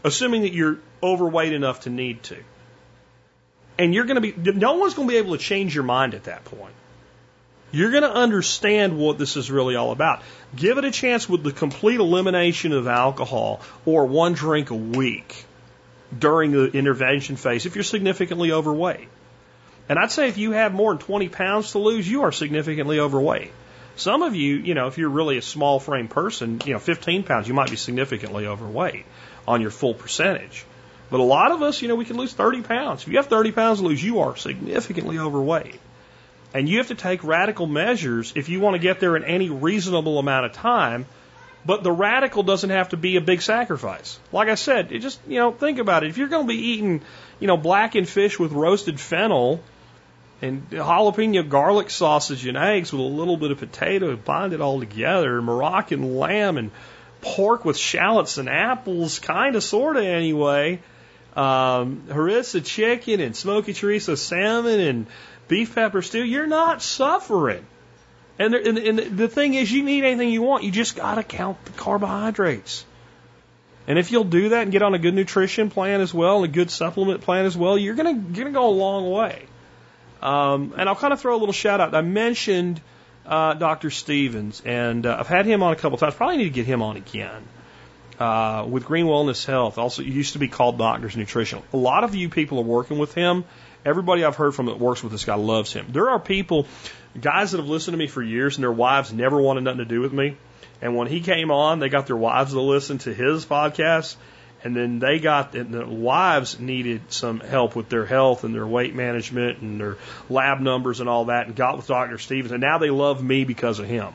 assuming that you're overweight enough to need to. And you're going to be, no one's going to be able to change your mind at that point. You're going to understand what this is really all about. Give it a chance with the complete elimination of alcohol or one drink a week during the intervention phase if you're significantly overweight. And I'd say if you have more than 20 pounds to lose, you are significantly overweight. Some of you, you know, if you're really a small frame person, you know, 15 pounds, you might be significantly overweight on your full percentage. But a lot of us, you know, we can lose 30 pounds. If you have 30 pounds to lose, you are significantly overweight. And you have to take radical measures if you want to get there in any reasonable amount of time. But the radical doesn't have to be a big sacrifice. Like I said, it just, you know, think about it. If you're going to be eating, you know, blackened fish with roasted fennel and jalapeno garlic sausage and eggs with a little bit of potato, bind it all together, Moroccan lamb and pork with shallots and apples, kind of, sort of anyway. Um, harissa chicken and smoky chorizo salmon and beef pepper stew, you're not suffering. And, there, and, and the thing is, you need anything you want. You just got to count the carbohydrates. And if you'll do that and get on a good nutrition plan as well, a good supplement plan as well, you're gonna gonna go a long way. Um, and I'll kind of throw a little shout out. I mentioned uh, Dr. Stevens, and uh, I've had him on a couple times. Probably need to get him on again. Uh, with Green Wellness Health, also used to be called Doctors Nutrition. A lot of you people are working with him Everybody I've heard from that works with this guy loves him. There are people, guys that have listened to me for years and their wives never wanted nothing to do with me. And when he came on, they got their wives to listen to his podcast. And then they got, and the wives needed some help with their health and their weight management and their lab numbers and all that and got with Dr. Stevens. And now they love me because of him.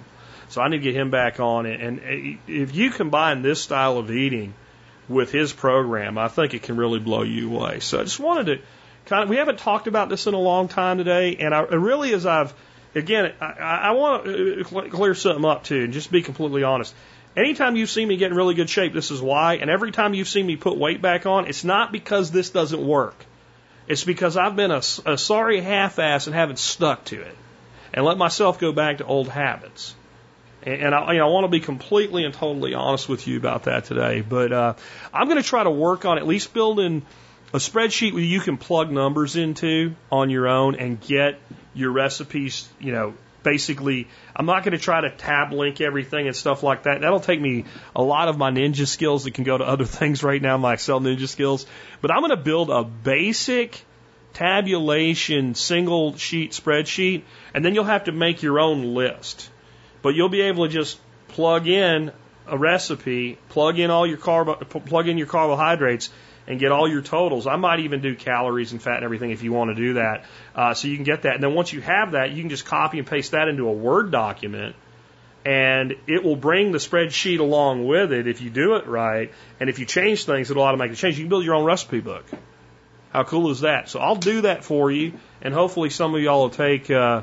So I need to get him back on. And eh, if you combine this style of eating with his program, I think it can really blow you away. So I just wanted to kind of, we haven't talked about this in a long time today, and I really, as I've, again, I, I want to clear something up too, and just be completely honest. Anytime you've seen me get in really good shape, this is why, and every time you've seen me put weight back on, it's not because this doesn't work. It's because I've been a, a sorry half-ass and haven't stuck to it, and let myself go back to old habits. And, and I, you know, I want to be completely and totally honest with you about that today. But uh, I'm going to try to work on at least building a spreadsheet where you can plug numbers into on your own and get your recipes, you know, basically, I'm not going to try to tab link everything and stuff like that. That'll take me a lot of my ninja skills that can go to other things right now, my Excel ninja skills. But I'm going to build a basic tabulation single sheet spreadsheet, and then you'll have to make your own list. But you'll be able to just plug in a recipe, plug in all your carb, plug in your carbohydrates, and get all your totals. I might even do calories and fat and everything if you want to do that. Uh, so you can get that. And then once you have that, you can just copy and paste that into a Word document and it will bring the spreadsheet along with it if you do it right. And if you change things, it'll automatically change. You can build your own recipe book. How cool is that? So I'll do that for you, and hopefully some of y'all will take uh,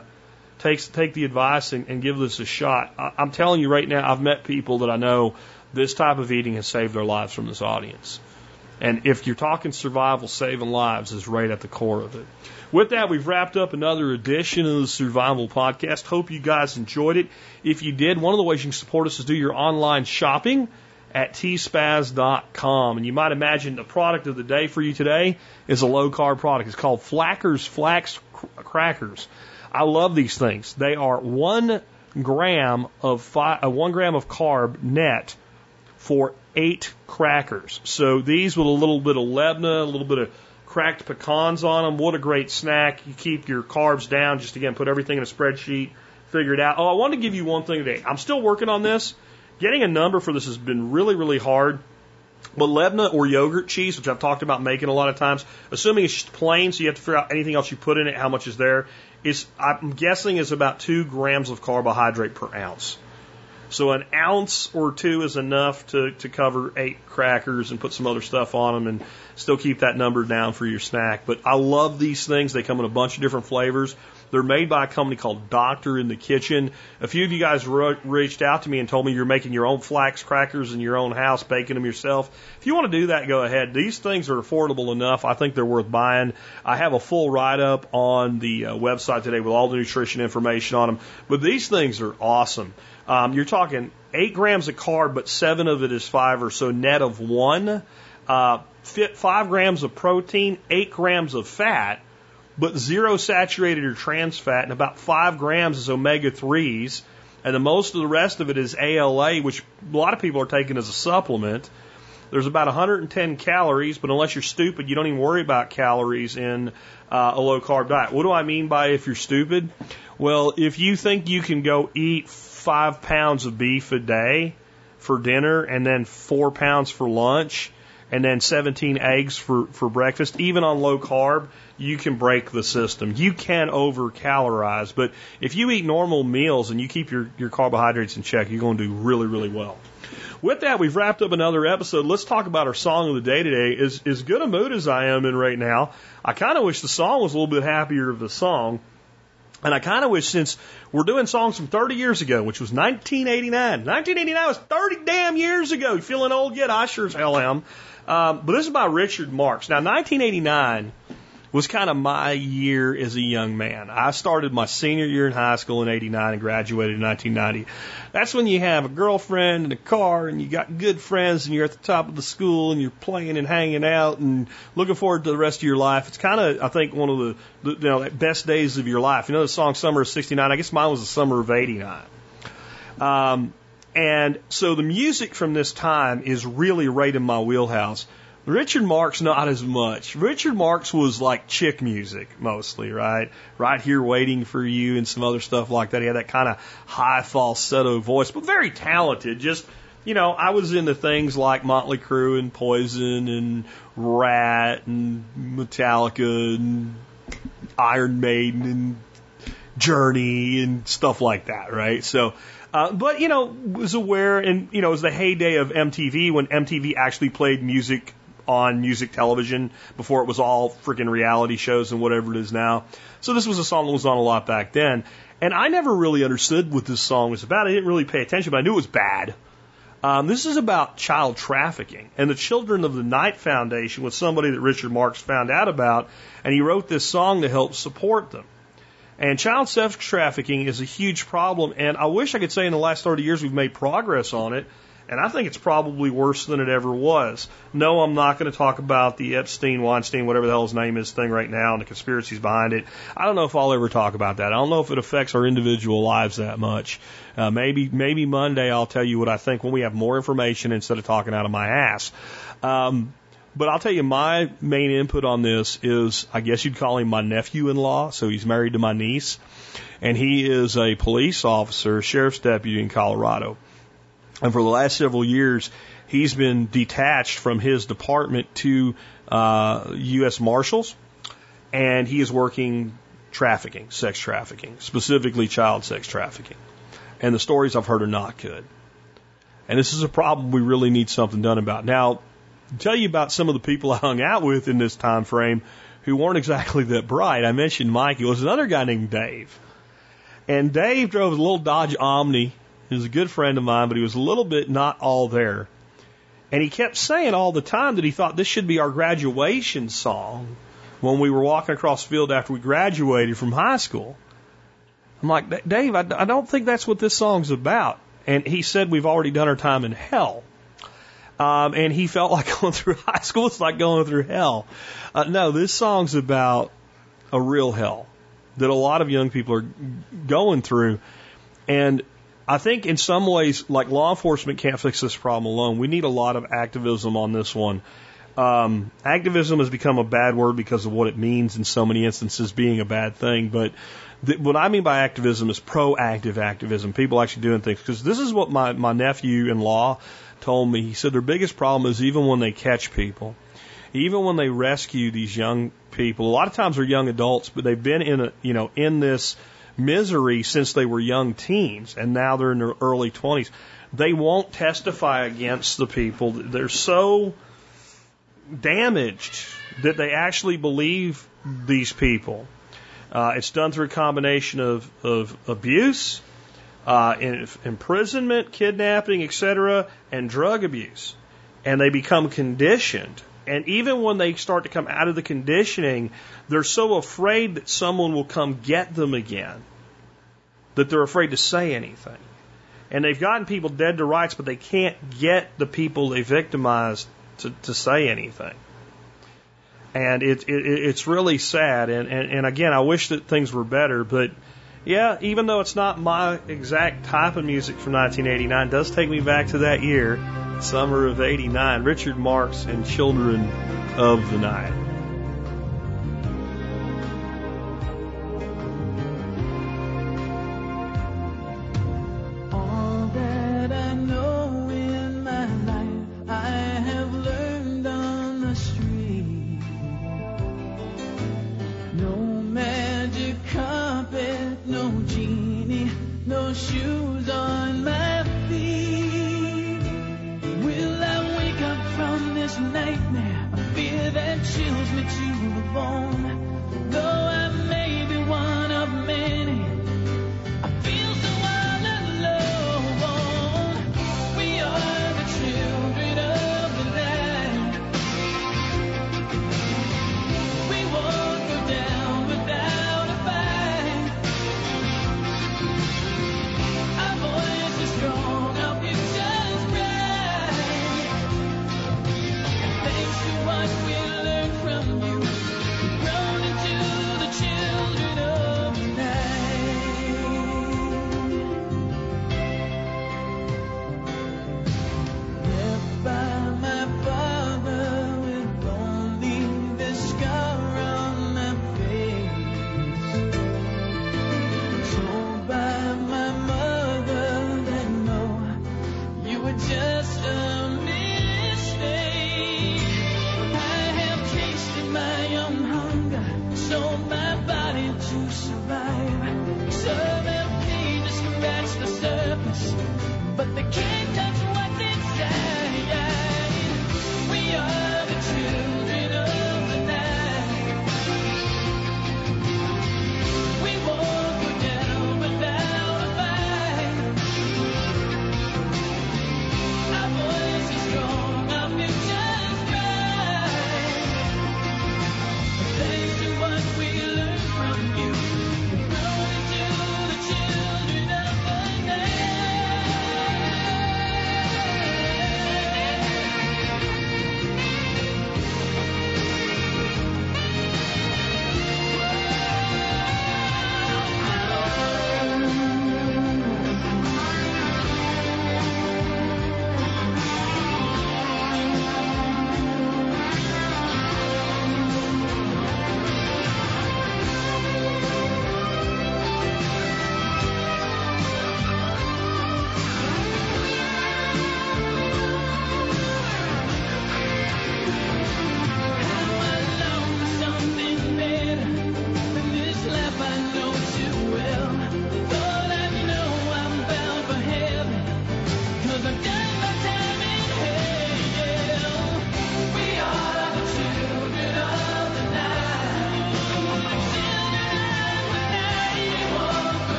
take take the advice and, and give this a shot. I, I'm telling you right now, I've met people that I know this type of eating has saved their lives from this audience. And if you're talking survival, saving lives is right at the core of it. With that, we've wrapped up another edition of the Survival Podcast. Hope you guys enjoyed it. If you did, one of the ways you can support us is do your online shopping at tspaz.com. And you might imagine the product of the day for you today is a low carb product. It's called Flackers Flax Crackers. I love these things. They are one gram of uh, one gram of carb net for eight crackers. So these with a little bit of labneh, a little bit of cracked pecans on them. What a great snack. You keep your carbs down. Just again, put everything in a spreadsheet, figure it out. Oh, I want to give you one thing today. I'm still working on this. Getting a number for this has been really, really hard. But Lebna or yogurt cheese, which I've talked about making a lot of times, assuming it's just plain, so you have to figure out anything else you put in it, how much is there, is I'm guessing is about two grams of carbohydrate per ounce. So an ounce or two is enough to, to cover eight crackers and put some other stuff on them and still keep that number down for your snack. But I love these things. They come in a bunch of different flavors. They're made by a company called Doctor in the Kitchen. A few of you guys re- reached out to me and told me you're making your own flax crackers in your own house, baking them yourself. If you want to do that, go ahead. These things are affordable enough. I think they're worth buying. I have a full write up on the uh, website today with all the nutrition information on them. But these things are awesome. Um, you're talking eight grams of carb, but seven of it is fiber, so net of one. Uh, five grams of protein, eight grams of fat, but zero saturated or trans fat, and about five grams is omega 3s. And the most of the rest of it is ALA, which a lot of people are taking as a supplement. There's about 110 calories, but unless you're stupid, you don't even worry about calories in uh, a low carb diet. What do I mean by if you're stupid? Well, if you think you can go eat five pounds of beef a day for dinner and then four pounds for lunch and then 17 eggs for, for breakfast, even on low carb, you can break the system. You can over calorize, but if you eat normal meals and you keep your, your carbohydrates in check, you're going to do really, really well. With that, we've wrapped up another episode. Let's talk about our song of the day today. As, as good a mood as I am in right now, I kind of wish the song was a little bit happier of the song. And I kind of wish since we're doing songs from 30 years ago, which was 1989. 1989 was 30 damn years ago. You feeling old yet? I sure as hell am. Um, but this is by Richard Marx. Now, 1989 was kind of my year as a young man. I started my senior year in high school in 89 and graduated in 1990. That's when you have a girlfriend and a car and you got good friends and you're at the top of the school and you're playing and hanging out and looking forward to the rest of your life. It's kind of, I think, one of the, the you know, best days of your life. You know the song Summer of 69? I guess mine was the summer of 89. Um, and so the music from this time is really right in my wheelhouse. Richard Marx, not as much. Richard Marx was like chick music mostly, right? Right here waiting for you and some other stuff like that. He had that kind of high falsetto voice, but very talented. Just, you know, I was into things like Motley Crue and Poison and Ratt and Metallica and Iron Maiden and Journey and stuff like that, right? So, uh, but you know, was aware and you know, it was the heyday of MTV when MTV actually played music on music television before it was all freaking reality shows and whatever it is now. So this was a song that was on a lot back then. And I never really understood what this song was about. I didn't really pay attention, but I knew it was bad. Um, this is about child trafficking. And the Children of the Night Foundation was somebody that Richard Marx found out about, and he wrote this song to help support them. And child sex trafficking is a huge problem, and I wish I could say in the last 30 years we've made progress on it. And I think it's probably worse than it ever was. No, I'm not going to talk about the Epstein, Weinstein, whatever the hell his name is thing right now and the conspiracies behind it. I don't know if I'll ever talk about that. I don't know if it affects our individual lives that much. Uh, maybe, maybe Monday I'll tell you what I think when we have more information instead of talking out of my ass. Um, but I'll tell you, my main input on this is, I guess you'd call him my nephew-in-law. So he's married to my niece, and he is a police officer, sheriff's deputy in Colorado. And for the last several years, he's been detached from his department to uh, U.S. Marshals, and he is working trafficking, sex trafficking, specifically child sex trafficking. And the stories I've heard are not good. And this is a problem we really need something done about. Now, to tell you about some of the people I hung out with in this time frame who weren't exactly that bright. I mentioned Mike. It was another guy named Dave. And Dave drove a little Dodge Omni he was a good friend of mine, but he was a little bit not all there. And he kept saying all the time that he thought this should be our graduation song when we were walking across the field after we graduated from high school. I'm like, Dave, I, I don't think that's what this song's about. And he said we've already done our time in hell. Um, and he felt like going through high school is like going through hell. Uh, no, this song's about a real hell that a lot of young people are going through. And I think in some ways, like law enforcement can't fix this problem alone. We need a lot of activism on this one. Um, activism has become a bad word because of what it means in so many instances being a bad thing. But th- what I mean by activism is proactive activism, people actually doing things. Because this is what my, my nephew in law told me. He said their biggest problem is even when they catch people, even when they rescue these young people, a lot of times they're young adults, but they've been in a, you know, in this misery since they were young teens and now they're in their early 20s. They won't testify against the people. They're so damaged that they actually believe these people. Uh, it's done through a combination of, of abuse, uh, imprisonment, kidnapping, etc., and drug abuse. And they become conditioned. And even when they start to come out of the conditioning, they're so afraid that someone will come get them again that they're afraid to say anything. And they've gotten people dead to rights, but they can't get the people they victimized to, to say anything. And it, it, it's really sad. And, and, and again, I wish that things were better, but yeah, even though it's not my exact type of music from 1989, does take me back to that year, summer of 89. Richard Marx and Children of the Night.